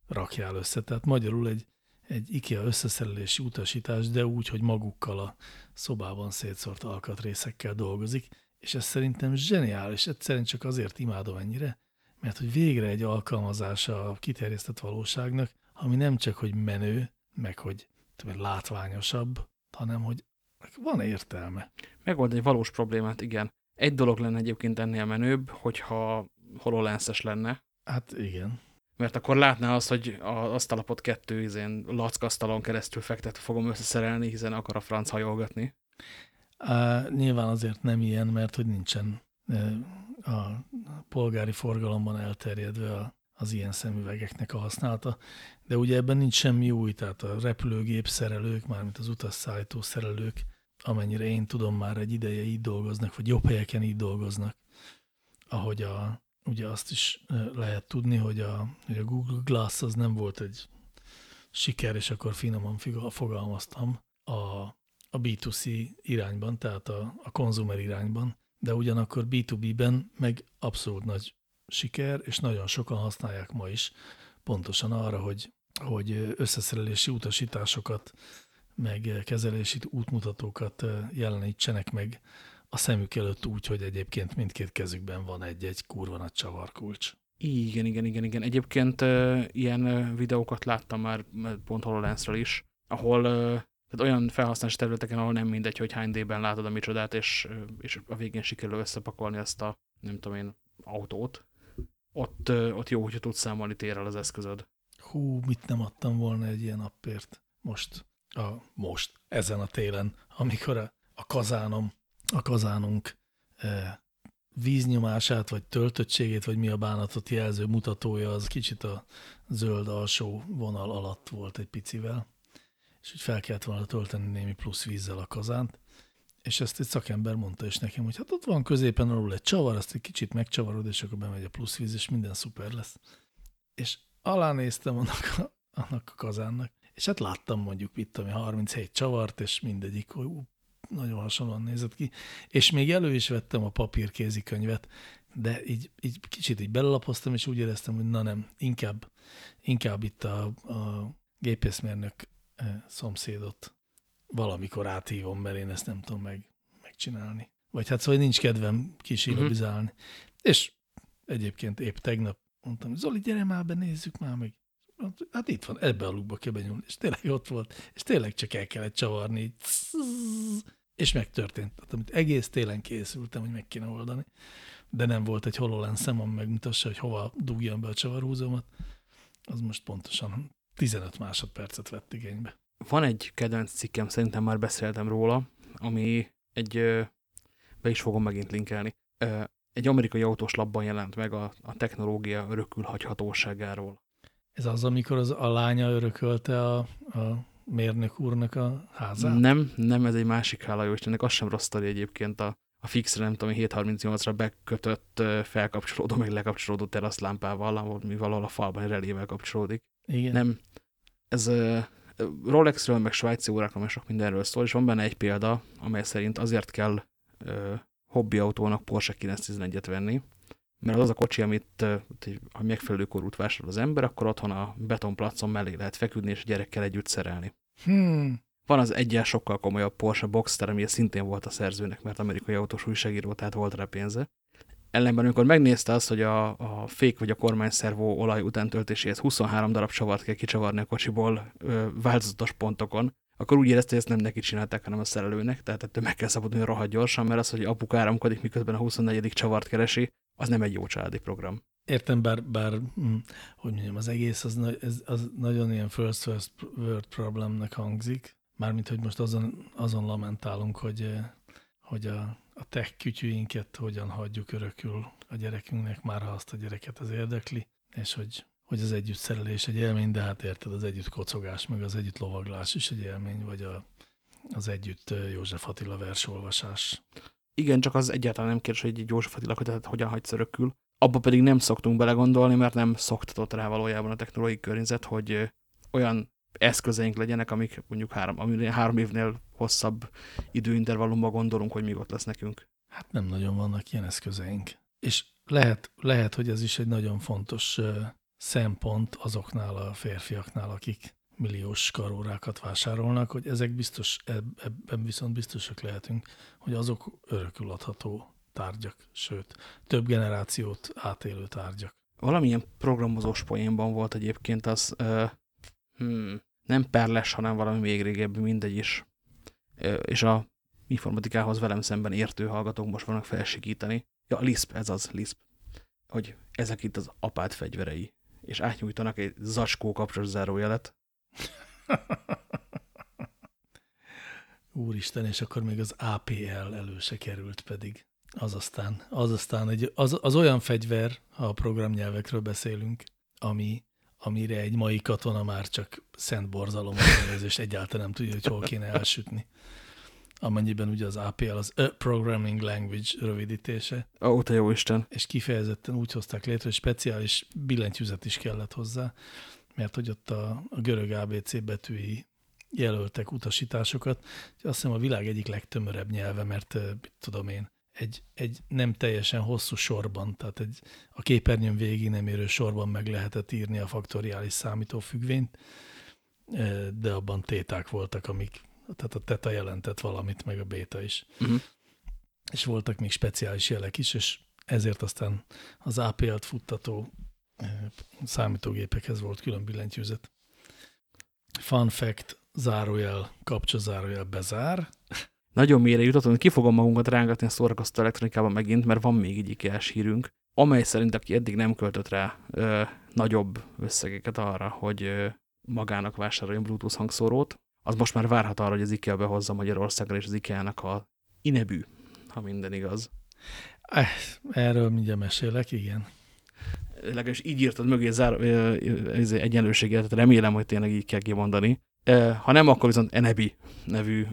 rakjál össze. Tehát magyarul egy, egy IKEA összeszerelési utasítás, de úgy, hogy magukkal a szobában szétszórt alkatrészekkel dolgozik, és ez szerintem zseniális, egyszerűen csak azért imádom ennyire, mert hogy végre egy alkalmazása a kiterjesztett valóságnak, ami nem csak, hogy menő, meg hogy tudom, látványosabb, hanem hogy van értelme. Megold egy valós problémát, igen. Egy dolog lenne egyébként ennél menőbb, hogyha HoloLens-es lenne. Hát igen. Mert akkor látná azt, hogy az asztalapot kettő izén lackasztalon keresztül fektet fogom összeszerelni, hiszen akar a franc hajolgatni. Uh, nyilván azért nem ilyen, mert hogy nincsen a polgári forgalomban elterjedve az ilyen szemüvegeknek a használata, de ugye ebben nincs semmi új, tehát a repülőgép szerelők, mármint az utasszállító szerelők, amennyire én tudom, már egy ideje így dolgoznak, vagy jobb helyeken így dolgoznak, ahogy a, ugye azt is lehet tudni, hogy a, hogy a Google Glass az nem volt egy siker, és akkor finoman fogalmaztam a, a B2C irányban, tehát a, a konzumer irányban, de ugyanakkor B2B-ben meg abszolút nagy siker, és nagyon sokan használják ma is, pontosan arra, hogy, hogy összeszerelési utasításokat, meg kezelési útmutatókat jelenítsenek meg a szemük előtt úgy, hogy egyébként mindkét kezükben van egy-egy kurva nagy csavarkulcs. Igen, igen, igen, igen. Egyébként uh, ilyen videókat láttam már pont hololens is, ahol tehát olyan felhasználási területeken, ahol nem mindegy, hogy hány D-ben látod a micsodát, és, és a végén sikerül összepakolni ezt a, nem tudom én, autót, ott, ott jó, hogyha tudsz számolni térrel az eszközöd. Hú, mit nem adtam volna egy ilyen appért most, a, most, ezen a télen, amikor a, a kazánom, a kazánunk víznyomását, vagy töltöttségét, vagy mi a bánatot jelző mutatója, az kicsit a zöld alsó vonal alatt volt egy picivel, és úgy fel kellett volna tölteni némi plusz vízzel a kazánt, és ezt egy szakember mondta is nekem, hogy hát ott van középen alul egy csavar, azt egy kicsit megcsavarod, és akkor bemegy a plusz víz, és minden szuper lesz. És alá néztem annak a, annak a kazánnak, és hát láttam mondjuk, mit tudom, 37 csavart, és mindegyik nagyon hasonlóan nézett ki, és még elő is vettem a papírkézikönyvet, de így, így kicsit így belelapoztam, és úgy éreztem, hogy na nem, inkább, inkább itt a, a gépészmérnök eh, szomszédot valamikor áthívom, mert én ezt nem tudom meg, megcsinálni. Vagy hát szóval nincs kedvem kisírabizálni. Uh -huh. És egyébként épp tegnap mondtam, Zoli, gyere már be, nézzük már meg. Hát itt van, ebbe a lukba kell benyúlni. És tényleg ott volt, és tényleg csak el kellett csavarni. Így, és megtörtént. Tehát, amit egész télen készültem, hogy meg kéne oldani. De nem volt egy HoloLens szemem megmutassa, hogy hova dugjam be a csavarhúzómat. Az most pontosan 15 másodpercet vett igénybe. Van egy kedvenc cikkem, szerintem már beszéltem róla, ami egy, be is fogom megint linkelni, egy amerikai autós labban jelent meg a, a technológia örökülhagyhatóságáról. Ez az, amikor az, a lánya örökölte a, a mérnök úrnak a házát? Nem, nem, ez egy másik hála, jó Istennek, az sem rossz egyébként a, a fixre, nem tudom, 738-ra bekötött felkapcsolódó, meg lekapcsolódó teraszlámpával, ami valahol a falban egy relével kapcsolódik. Igen. Nem, ez Rolexről, meg svájci órákról, meg sok mindenről szól, és van benne egy példa, amely szerint azért kell ö, hobbiautónak Porsche 911-et venni, mert az az a kocsi, amit ha megfelelő korút vásárol az ember, akkor otthon a betonplacon mellé lehet feküdni, és a gyerekkel együtt szerelni. Hmm. Van az egyen sokkal komolyabb Porsche Boxster, ami szintén volt a szerzőnek, mert amerikai autós újságíró, tehát volt rá pénze. Ellenben, amikor megnézte azt, hogy a, a fék vagy a kormányszervó olaj utántöltéséhez 23 darab csavart kell kicsavarni a kocsiból ö, változatos pontokon, akkor úgy érezte, hogy ezt nem neki csinálták, hanem a szerelőnek, tehát ettől meg kell szabadulni rohadt gyorsan, mert az, hogy apu áramkodik, miközben a 24. csavart keresi, az nem egy jó családi program. Értem, bár, bár hm, hogy mondjam, az egész az, az nagyon ilyen first, first world problemnek hangzik, mármint, hogy most azon, azon lamentálunk, hogy, hogy a, a tech kütyűinket hogyan hagyjuk örökül a gyerekünknek, már ha azt a gyereket az érdekli, és hogy, hogy az együtt szerelés egy élmény, de hát érted, az együtt kocogás, meg az együtt lovaglás is egy élmény, vagy a, az együtt József Attila versolvasás. Igen, csak az egyáltalán nem kérdés, hogy egy József Attila kötetet hogyan hagysz örökül. Abba pedig nem szoktunk belegondolni, mert nem szoktatott rá valójában a technológiai környezet, hogy olyan eszközeink legyenek, amik mondjuk három, ami három évnél hosszabb időintervallumban gondolunk, hogy még ott lesz nekünk. Hát nem nagyon vannak ilyen eszközeink. És lehet, lehet hogy ez is egy nagyon fontos szempont azoknál a férfiaknál, akik milliós karórákat vásárolnak, hogy ezek biztos, ebben viszont biztosak lehetünk, hogy azok örökül adható tárgyak, sőt, több generációt átélő tárgyak. Valamilyen programozós poénban volt egyébként az, uh, hmm, nem perles, hanem valami még régebbi, mindegy is. És a informatikához velem szemben értő hallgatók most vannak felsikítani. Ja, Lisp, ez az, Lisp. Hogy ezek itt az apád fegyverei. És átnyújtanak egy zacskó kapcsolat zárójelet. Úristen, és akkor még az APL előse került pedig. Az aztán, az aztán egy, az, az olyan fegyver, ha a programnyelvekről beszélünk, ami amire egy mai katona már csak szent borzalommal néz, és egyáltalán nem tudja, hogy hol kéne elsütni. Amennyiben ugye az APL az A Programming Language rövidítése. Ó, te jó Isten. És kifejezetten úgy hozták létre, hogy speciális billentyűzet is kellett hozzá, mert hogy ott a, a görög ABC betűi jelöltek utasításokat. Azt hiszem a világ egyik legtömörebb nyelve, mert mit tudom én, egy, egy nem teljesen hosszú sorban, tehát egy, a képernyőn végig nem érő sorban meg lehetett írni a faktoriális számítófüggvényt, de abban téták voltak, amik, tehát a teta jelentett valamit, meg a béta is. Uh mhm. -huh. És voltak még speciális jelek is, és ezért aztán az APL-t futtató számítógépekhez volt külön billentyűzet. Fun fact, zárójel, kapcsa zárójel bezár. Nagyon mélyre jutottam, hogy ki fogom magunkat rángatni a szórakoztató elektronikában megint, mert van még egy ikea hírünk, amely szerint aki eddig nem költött rá ö, nagyobb összegeket arra, hogy ö, magának vásároljon Bluetooth hangszórót, az most már várhat arra, hogy az IKEA behozza Magyarországra, és az IKEA-nak a inebű, ha minden igaz. Eh, erről mindjárt mesélek, igen. Legalábbis így írtad mögé zár, egyenlőséget, remélem, hogy tényleg így kell kimondani. Ha nem, akkor viszont Enebi nevű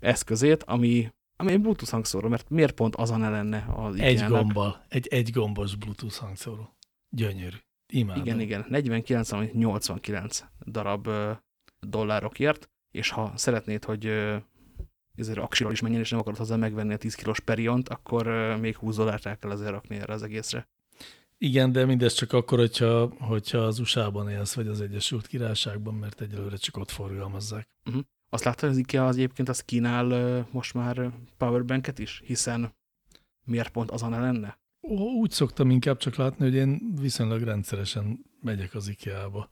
eszközét, ami, ami egy Bluetooth hangszóró, mert miért pont azon lenne az Egy gombbal, egy egy gombos Bluetooth hangszóró. Gyönyörű. Imádom. Igen, igen. 49, 89 darab dollárokért, és ha szeretnéd, hogy ezért aksiról is menjen, és nem akarod hozzá megvenni a 10 kilós periont, akkor még 20 dollárt el kell azért rakni erre az egészre. Igen, de mindez csak akkor, hogyha, hogyha az USA-ban élsz, vagy az Egyesült Királyságban, mert egyelőre csak ott forgalmazzák. Uh -huh. Azt látta, hogy az IKEA az egyébként az kínál most már powerbanket is, hiszen miért pont azon lenne? Úgy szoktam inkább csak látni, hogy én viszonylag rendszeresen megyek az IKEA-ba.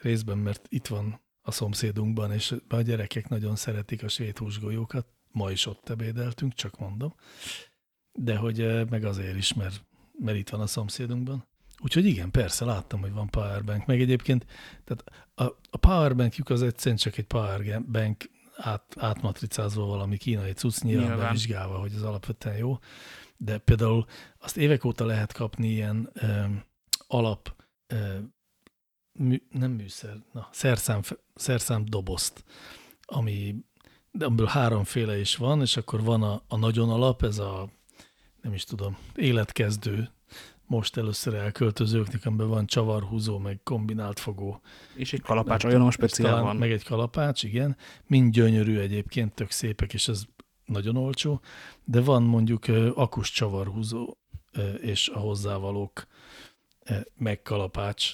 Részben, mert itt van a szomszédunkban, és a gyerekek nagyon szeretik a svéd húsgolyókat. Ma is ott ebédeltünk, csak mondom. De hogy meg azért is, mert, mert itt van a szomszédunkban. Úgyhogy igen, persze, láttam, hogy van powerbank. Meg egyébként, tehát a, a powerbankjuk az egyszerűen csak egy powerbank át, átmatricázva valami kínai cucc, nyilván, nyilván. bevizsgálva, hogy az alapvetően jó. De például azt évek óta lehet kapni ilyen ö, alap ö, mű, nem műszer, na, szerszám, szerszám dobozt, ami, de amiből háromféle is van, és akkor van a, a nagyon alap, ez a, nem is tudom, életkezdő, most először elköltözőknek, amiben van csavarhúzó, meg kombinált fogó. És egy kalapács, olyan speciál van. Meg egy kalapács, igen. Mind gyönyörű egyébként, tök szépek, és ez nagyon olcsó, de van mondjuk akus csavarhúzó és a hozzávalók meg kalapács,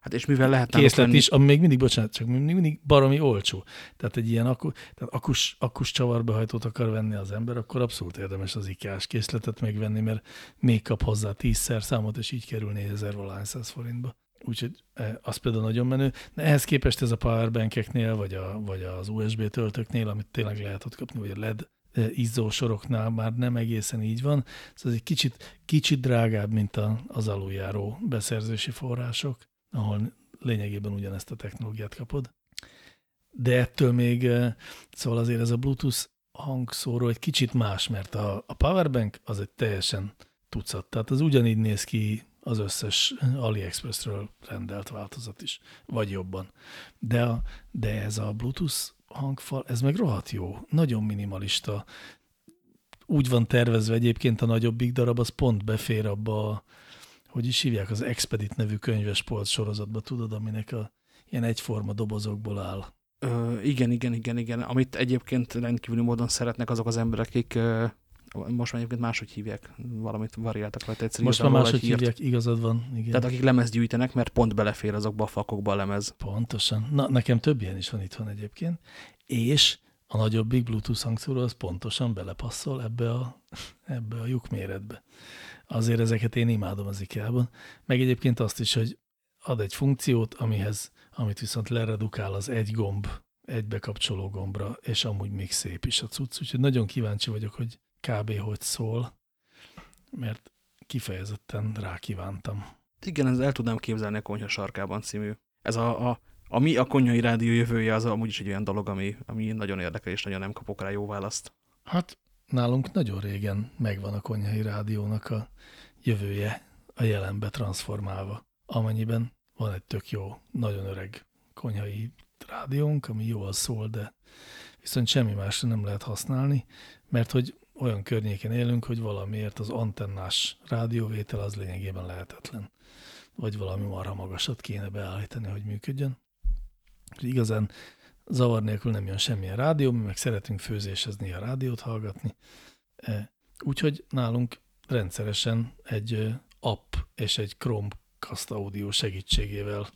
Hát és mivel lehet készlet lenni... is, ami még mindig, bocsánat, csak mindig, mindig baromi olcsó. Tehát egy ilyen akku, tehát akus, akus csavarbehajtót akar venni az ember, akkor abszolút érdemes az IKEA-s készletet megvenni, mert még kap hozzá tízszer számot, és így kerül 4000 valány forintba. Úgyhogy e, az például nagyon menő. De ehhez képest ez a powerbankeknél, vagy, a, vagy az USB töltőknél, amit tényleg lehet ott kapni, vagy a LED e, izzó soroknál már nem egészen így van. Szóval ez egy kicsit, kicsit drágább, mint az aluljáró beszerzési források ahol lényegében ugyanezt a technológiát kapod. De ettől még, eh, szóval azért ez a Bluetooth hangszóró egy kicsit más, mert a, a powerbank az egy teljesen tucat. Tehát az ugyanígy néz ki az összes AliExpressről rendelt változat is, vagy jobban. De, a, de ez a Bluetooth hangfal, ez meg rohadt jó, nagyon minimalista. Úgy van tervezve egyébként a nagyobbik darab, az pont befér abba a hogy is hívják, az Expedit nevű könyvespolc sorozatba, tudod, aminek a ilyen egyforma dobozokból áll. Ö, igen, igen, igen, igen. Amit egyébként rendkívüli módon szeretnek azok az emberek, akik ö, most már egyébként máshogy hívják, valamit variáltak rajta egyszer. Most már máshogy hívják, igazad van. Igen. Tehát akik lemez gyűjtenek, mert pont belefér azokba a fakokba a lemez. Pontosan. Na, nekem több ilyen is van itthon egyébként. És a nagyobbik Bluetooth hangszóró az pontosan belepasszol ebbe a, ebbe a lyuk méretbe azért ezeket én imádom az IKEA-ban. Meg egyébként azt is, hogy ad egy funkciót, amihez, amit viszont leredukál az egy gomb, egy bekapcsoló gombra, és amúgy még szép is a cucc. Úgyhogy nagyon kíváncsi vagyok, hogy kb. hogy szól, mert kifejezetten rákívántam. Igen, ez el tudnám képzelni a konyha sarkában című. Ez a, a, a mi a konyhai rádió jövője az amúgy is egy olyan dolog, ami, ami nagyon érdekel, és nagyon nem kapok rá jó választ. Hát nálunk nagyon régen megvan a konyhai rádiónak a jövője a jelenbe transformálva, amennyiben van egy tök jó, nagyon öreg konyhai rádiónk, ami jól szól, de viszont semmi másra nem lehet használni, mert hogy olyan környéken élünk, hogy valamiért az antennás rádióvétel az lényegében lehetetlen. Vagy valami marha magasat kéne beállítani, hogy működjön. Igazán zavar nélkül nem jön semmilyen rádió, mi meg szeretünk főzésezni a rádiót hallgatni. E, úgyhogy nálunk rendszeresen egy app és egy Chromecast audio segítségével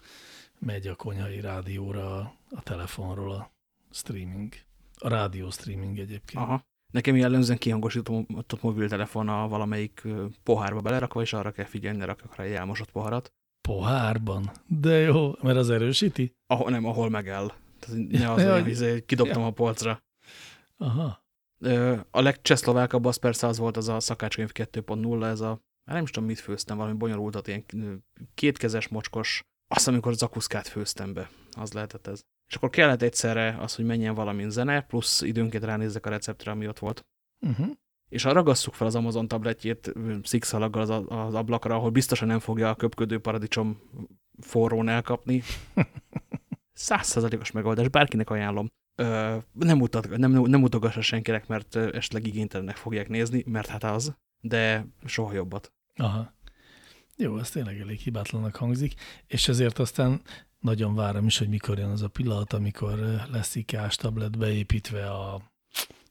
megy a konyhai rádióra a telefonról a streaming. A rádió streaming egyébként. Aha. Nekem jellemzően kihangosított mobiltelefon a valamelyik pohárba belerakva, és arra kell figyelni, ne rakjak rá egy elmosott poharat. Pohárban? De jó, mert az erősíti? Ahol, nem, ahol megáll. Tehát ne az, Ja, hogy- hogy kidobtam a polcra. Aha. A legcseszlovákabb az persze az volt az a szakácskönyv 2.0, ez a, már nem is tudom mit főztem, valami bonyolultat, ilyen kétkezes, mocskos, azt, amikor zakuszkát főztem be, az lehetett ez. És akkor kellett egyszerre az, hogy menjen valamin zene, plusz időnként ránézzek a receptre, ami ott volt. Uh-huh. És ha ragasszuk fel az Amazon tabletjét szikszalaggal az, az ablakra, ahol biztosan nem fogja a köpködő paradicsom forrón elkapni, százszerzalékos megoldás, bárkinek ajánlom. Ö, nem, mutat, nem, nem mutogassa senkinek, mert esetleg igénytelennek fogják nézni, mert hát az, de soha jobbat. Aha. Jó, ez tényleg elég hibátlanak hangzik, és ezért aztán nagyon várom is, hogy mikor jön az a pillanat, amikor lesz ikás tablet beépítve a...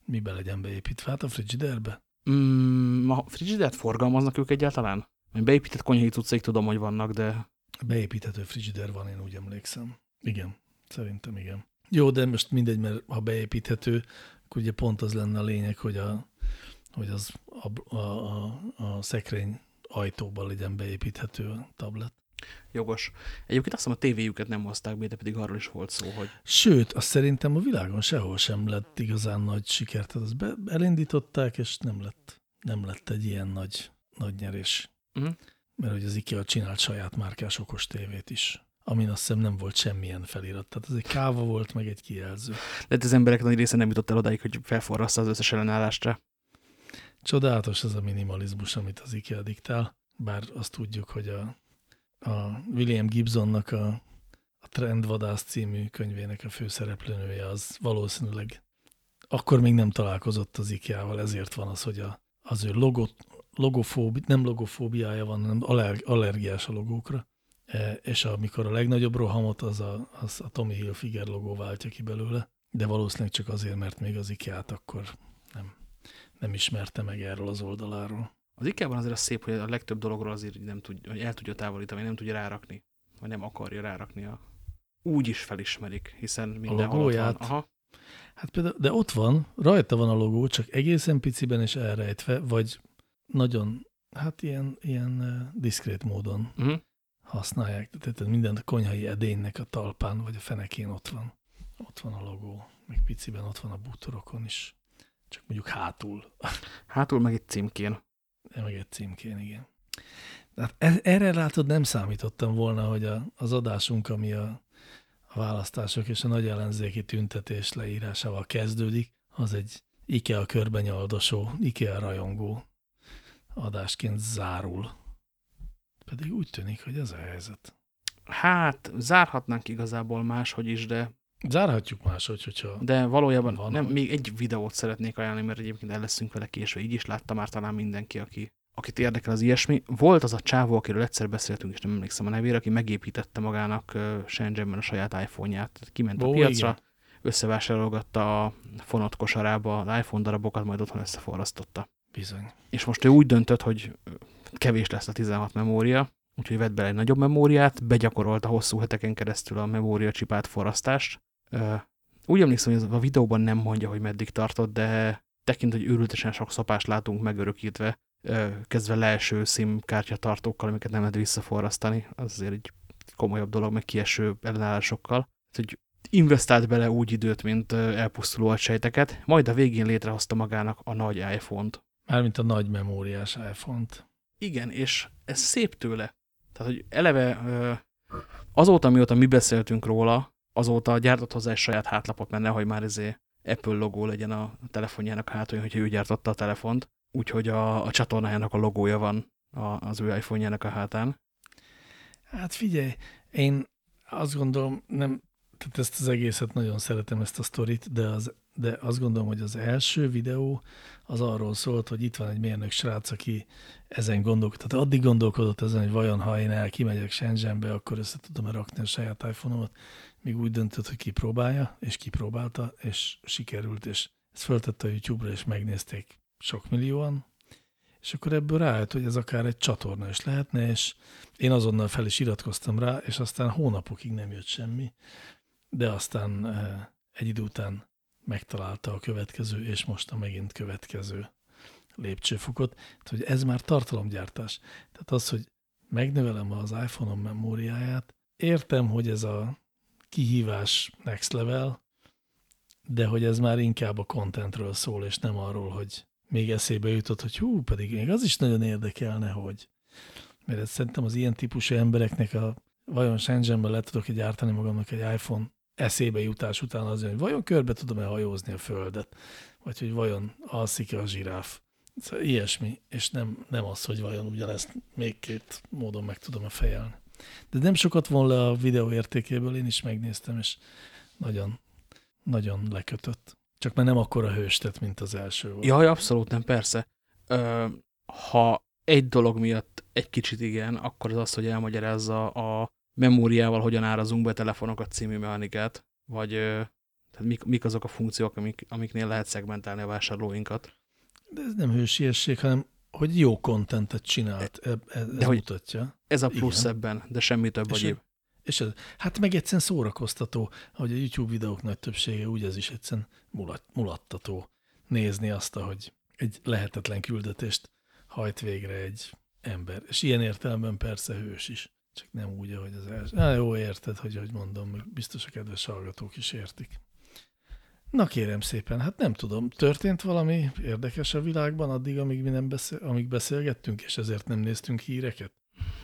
Mibe legyen beépítve? Hát a frigiderbe? Mm, a frigidert forgalmaznak ők egyáltalán? Beépített konyhai cuccaik tudom, hogy vannak, de Beépíthető frigider van, én úgy emlékszem. Igen, szerintem igen. Jó, de most mindegy, mert ha beépíthető, akkor ugye pont az lenne a lényeg, hogy, a, hogy az a, a, a, szekrény ajtóban legyen beépíthető a tablet. jogos. Egyébként azt hiszem a tévéjüket nem hozták be, de pedig arról is volt szó, hogy Sőt, azt szerintem a világon sehol sem lett igazán nagy siker. Tehát azt be, elindították, és nem lett, nem lett egy ilyen nagy, nagy nyerés. Mhm. Mert hogy az IKEA csinált saját márkás okos tévét is, amin azt hiszem nem volt semmilyen felirat. Tehát ez egy káva volt, meg egy kijelző. de az emberek nagy része nem jutott el odáig, hogy felforrassza az összes ellenállásra. Csodálatos ez a minimalizmus, amit az IKEA diktál, bár azt tudjuk, hogy a, a William Gibsonnak a, a Trendvadász című könyvének a főszereplőnője az valószínűleg akkor még nem találkozott az IKEA-val, ezért van az, hogy a, az ő logot, logofóbi, nem logofóbiája van, hanem aller, allergiás a logókra. E, és amikor a legnagyobb rohamot, az a, az a Tommy Hilfiger logó váltja ki belőle, de valószínűleg csak azért, mert még az IKEA-t akkor nem, nem ismerte meg erről az oldaláról. Az IKEA-ban azért az szép, hogy a legtöbb dologról azért nem tud, hogy el tudja távolítani, vagy nem tudja rárakni, vagy nem akarja rárakni. A... Úgy is felismerik, hiszen mindenhol van. logóját? Aha. Hát például, de ott van, rajta van a logó, csak egészen piciben és elrejtve, vagy nagyon, hát ilyen, ilyen diszkrét módon Uh -huh. Használják. Tehát minden konyhai edénynek a talpán, vagy a fenekén ott van. Ott van a logó, meg piciben ott van a bútorokon is. Csak mondjuk hátul, Hátul meg egy címkén. meg egy címkén, igen. Tehát e- erre látod, nem számítottam volna, hogy a, az adásunk, ami a, a választások és a nagy ellenzéki tüntetés leírásával kezdődik, az egy IKEA körben nyaldosó, IKEA rajongó adásként zárul. Pedig úgy tűnik, hogy ez a helyzet. Hát, zárhatnánk igazából máshogy is, de, Zárhatjuk máshogy, hogyha... de valójában Van, nem, hogy- még egy videót szeretnék ajánlani, mert egyébként el leszünk vele késve. Így is látta már talán mindenki, aki, akit érdekel az ilyesmi. Volt az a csávó, akiről egyszer beszéltünk, és nem emlékszem a nevére, aki megépítette magának Shenzhenben a saját iPhone-ját. Kiment a Ó, piacra, igen. összevásárolgatta a fonott kosarába az iPhone darabokat, majd otthon összeforrasztotta. Bizony. És most ő úgy döntött, hogy kevés lesz a 16 memória, úgyhogy vett bele egy nagyobb memóriát, begyakorolta hosszú heteken keresztül a memória csipát forrasztást. Úgy emlékszem, hogy a videóban nem mondja, hogy meddig tartott, de tekint, hogy őrültesen sok szopást látunk megörökítve, kezdve leeső SIM-kártya tartókkal, amiket nem lehet visszaforrasztani. Az azért egy komolyabb dolog, meg kieső ellenállásokkal. Hogy investált bele úgy időt, mint elpusztuló agysejteket, majd a végén létrehozta magának a nagy iPhone-t. Mármint a nagy memóriás iPhone-t. Igen, és ez szép tőle. Tehát, hogy eleve azóta, mióta mi beszéltünk róla, azóta gyártott hozzá egy saját hátlapot, mert nehogy már ezé Apple logó legyen a telefonjának hátul, hogyha ő gyártotta a telefont. Úgyhogy a, a csatornájának a logója van a, az ő iPhone-jának a hátán. Hát figyelj, én azt gondolom, nem, tehát ezt az egészet nagyon szeretem, ezt a sztorit, de, az, de azt gondolom, hogy az első videó az arról szólt, hogy itt van egy mérnök srác, aki ezen gondolkodott. Tehát addig gondolkodott ezen, hogy vajon ha én el kimegyek Shenzhenbe, akkor össze tudom-e rakni a saját iPhone-omat, míg úgy döntött, hogy kipróbálja, és kipróbálta, és sikerült, és ezt föltette a YouTube-ra, és megnézték sok millióan, és akkor ebből rájött, hogy ez akár egy csatorna is lehetne, és én azonnal fel is iratkoztam rá, és aztán hónapokig nem jött semmi, de aztán eh, egy idő után megtalálta a következő, és most a megint következő lépcsőfokot. Tehát, hogy ez már tartalomgyártás. Tehát az, hogy megnövelem az iPhone-om memóriáját, értem, hogy ez a kihívás next level, de hogy ez már inkább a contentről szól, és nem arról, hogy még eszébe jutott, hogy hú, pedig még az is nagyon érdekelne, hogy. Mert szerintem az ilyen típusú embereknek a vajon Shenzhenben le tudok egy gyártani magamnak egy iPhone eszébe jutás után az, hogy vajon körbe tudom-e hajózni a földet, vagy hogy vajon alszik-e a zsiráf. Szóval ilyesmi, és nem, nem az, hogy vajon ugyanezt még két módon meg tudom-e fejelni. De nem sokat von le a videó értékéből, én is megnéztem, és nagyon, nagyon lekötött. Csak már nem akkora hőstet, mint az első volt. Jaj, abszolút nem, persze. Ö, ha egy dolog miatt egy kicsit igen, akkor az az, hogy elmagyarázza a memóriával hogyan árazunk be telefonokat című mechanikát, vagy tehát mik, mik azok a funkciók, amik, amiknél lehet szegmentálni a vásárlóinkat. De ez nem hősiesség, hanem hogy jó kontentet csinált, e, e, ez de mutatja. Ez a plusz Igen. ebben, de semmi több és egyéb. És ez, hát meg egyszerűen szórakoztató, ahogy a YouTube videók nagy többsége, úgy ez is egyszerűen mulat, mulattató nézni azt, hogy egy lehetetlen küldetést hajt végre egy ember. És ilyen értelemben persze hős is. Csak nem úgy, ahogy az első. Na, jó, érted, hogy hogy mondom, biztos a kedves hallgatók is értik. Na kérem szépen, hát nem tudom, történt valami érdekes a világban addig, amíg mi nem beszél, amíg beszélgettünk, és ezért nem néztünk híreket?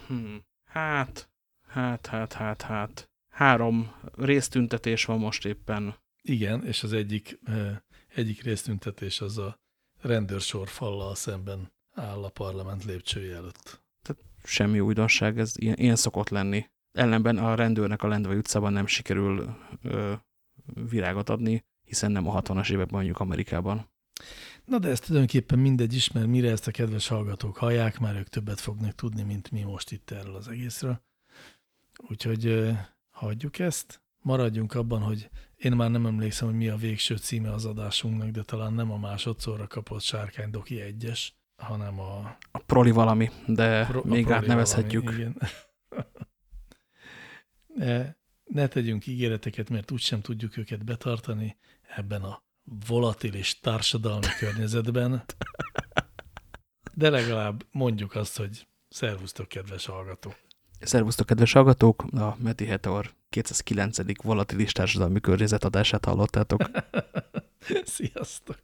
Hmm. Hát, hát, hát, hát, hát. Három résztüntetés van most éppen. Igen, és az egyik, eh, egyik résztüntetés az a rendőrsor fallal szemben áll a parlament lépcsője előtt. Semmi újdonság, ez ilyen, ilyen szokott lenni. Ellenben a rendőrnek a Lendvai utcában nem sikerül ö, virágot adni, hiszen nem a 60-as években mondjuk Amerikában. Na de ez tulajdonképpen mindegy is, mert mire ezt a kedves hallgatók hallják, már ők többet fognak tudni, mint mi most itt erről az egészről. Úgyhogy ö, hagyjuk ezt, maradjunk abban, hogy én már nem emlékszem, hogy mi a végső címe az adásunknak, de talán nem a másodszorra kapott Sárkány Doki egyes, hanem a... A proli valami, de Pro, még átnevezhetjük. Valami, igen. ne, ne tegyünk ígéreteket, mert úgysem tudjuk őket betartani ebben a volatilis társadalmi környezetben. De legalább mondjuk azt, hogy szervusztok, kedves hallgatók! Szervusztok, kedves hallgatók! A Meti Hetor 209. volatilis társadalmi környezet adását hallottátok. Sziasztok!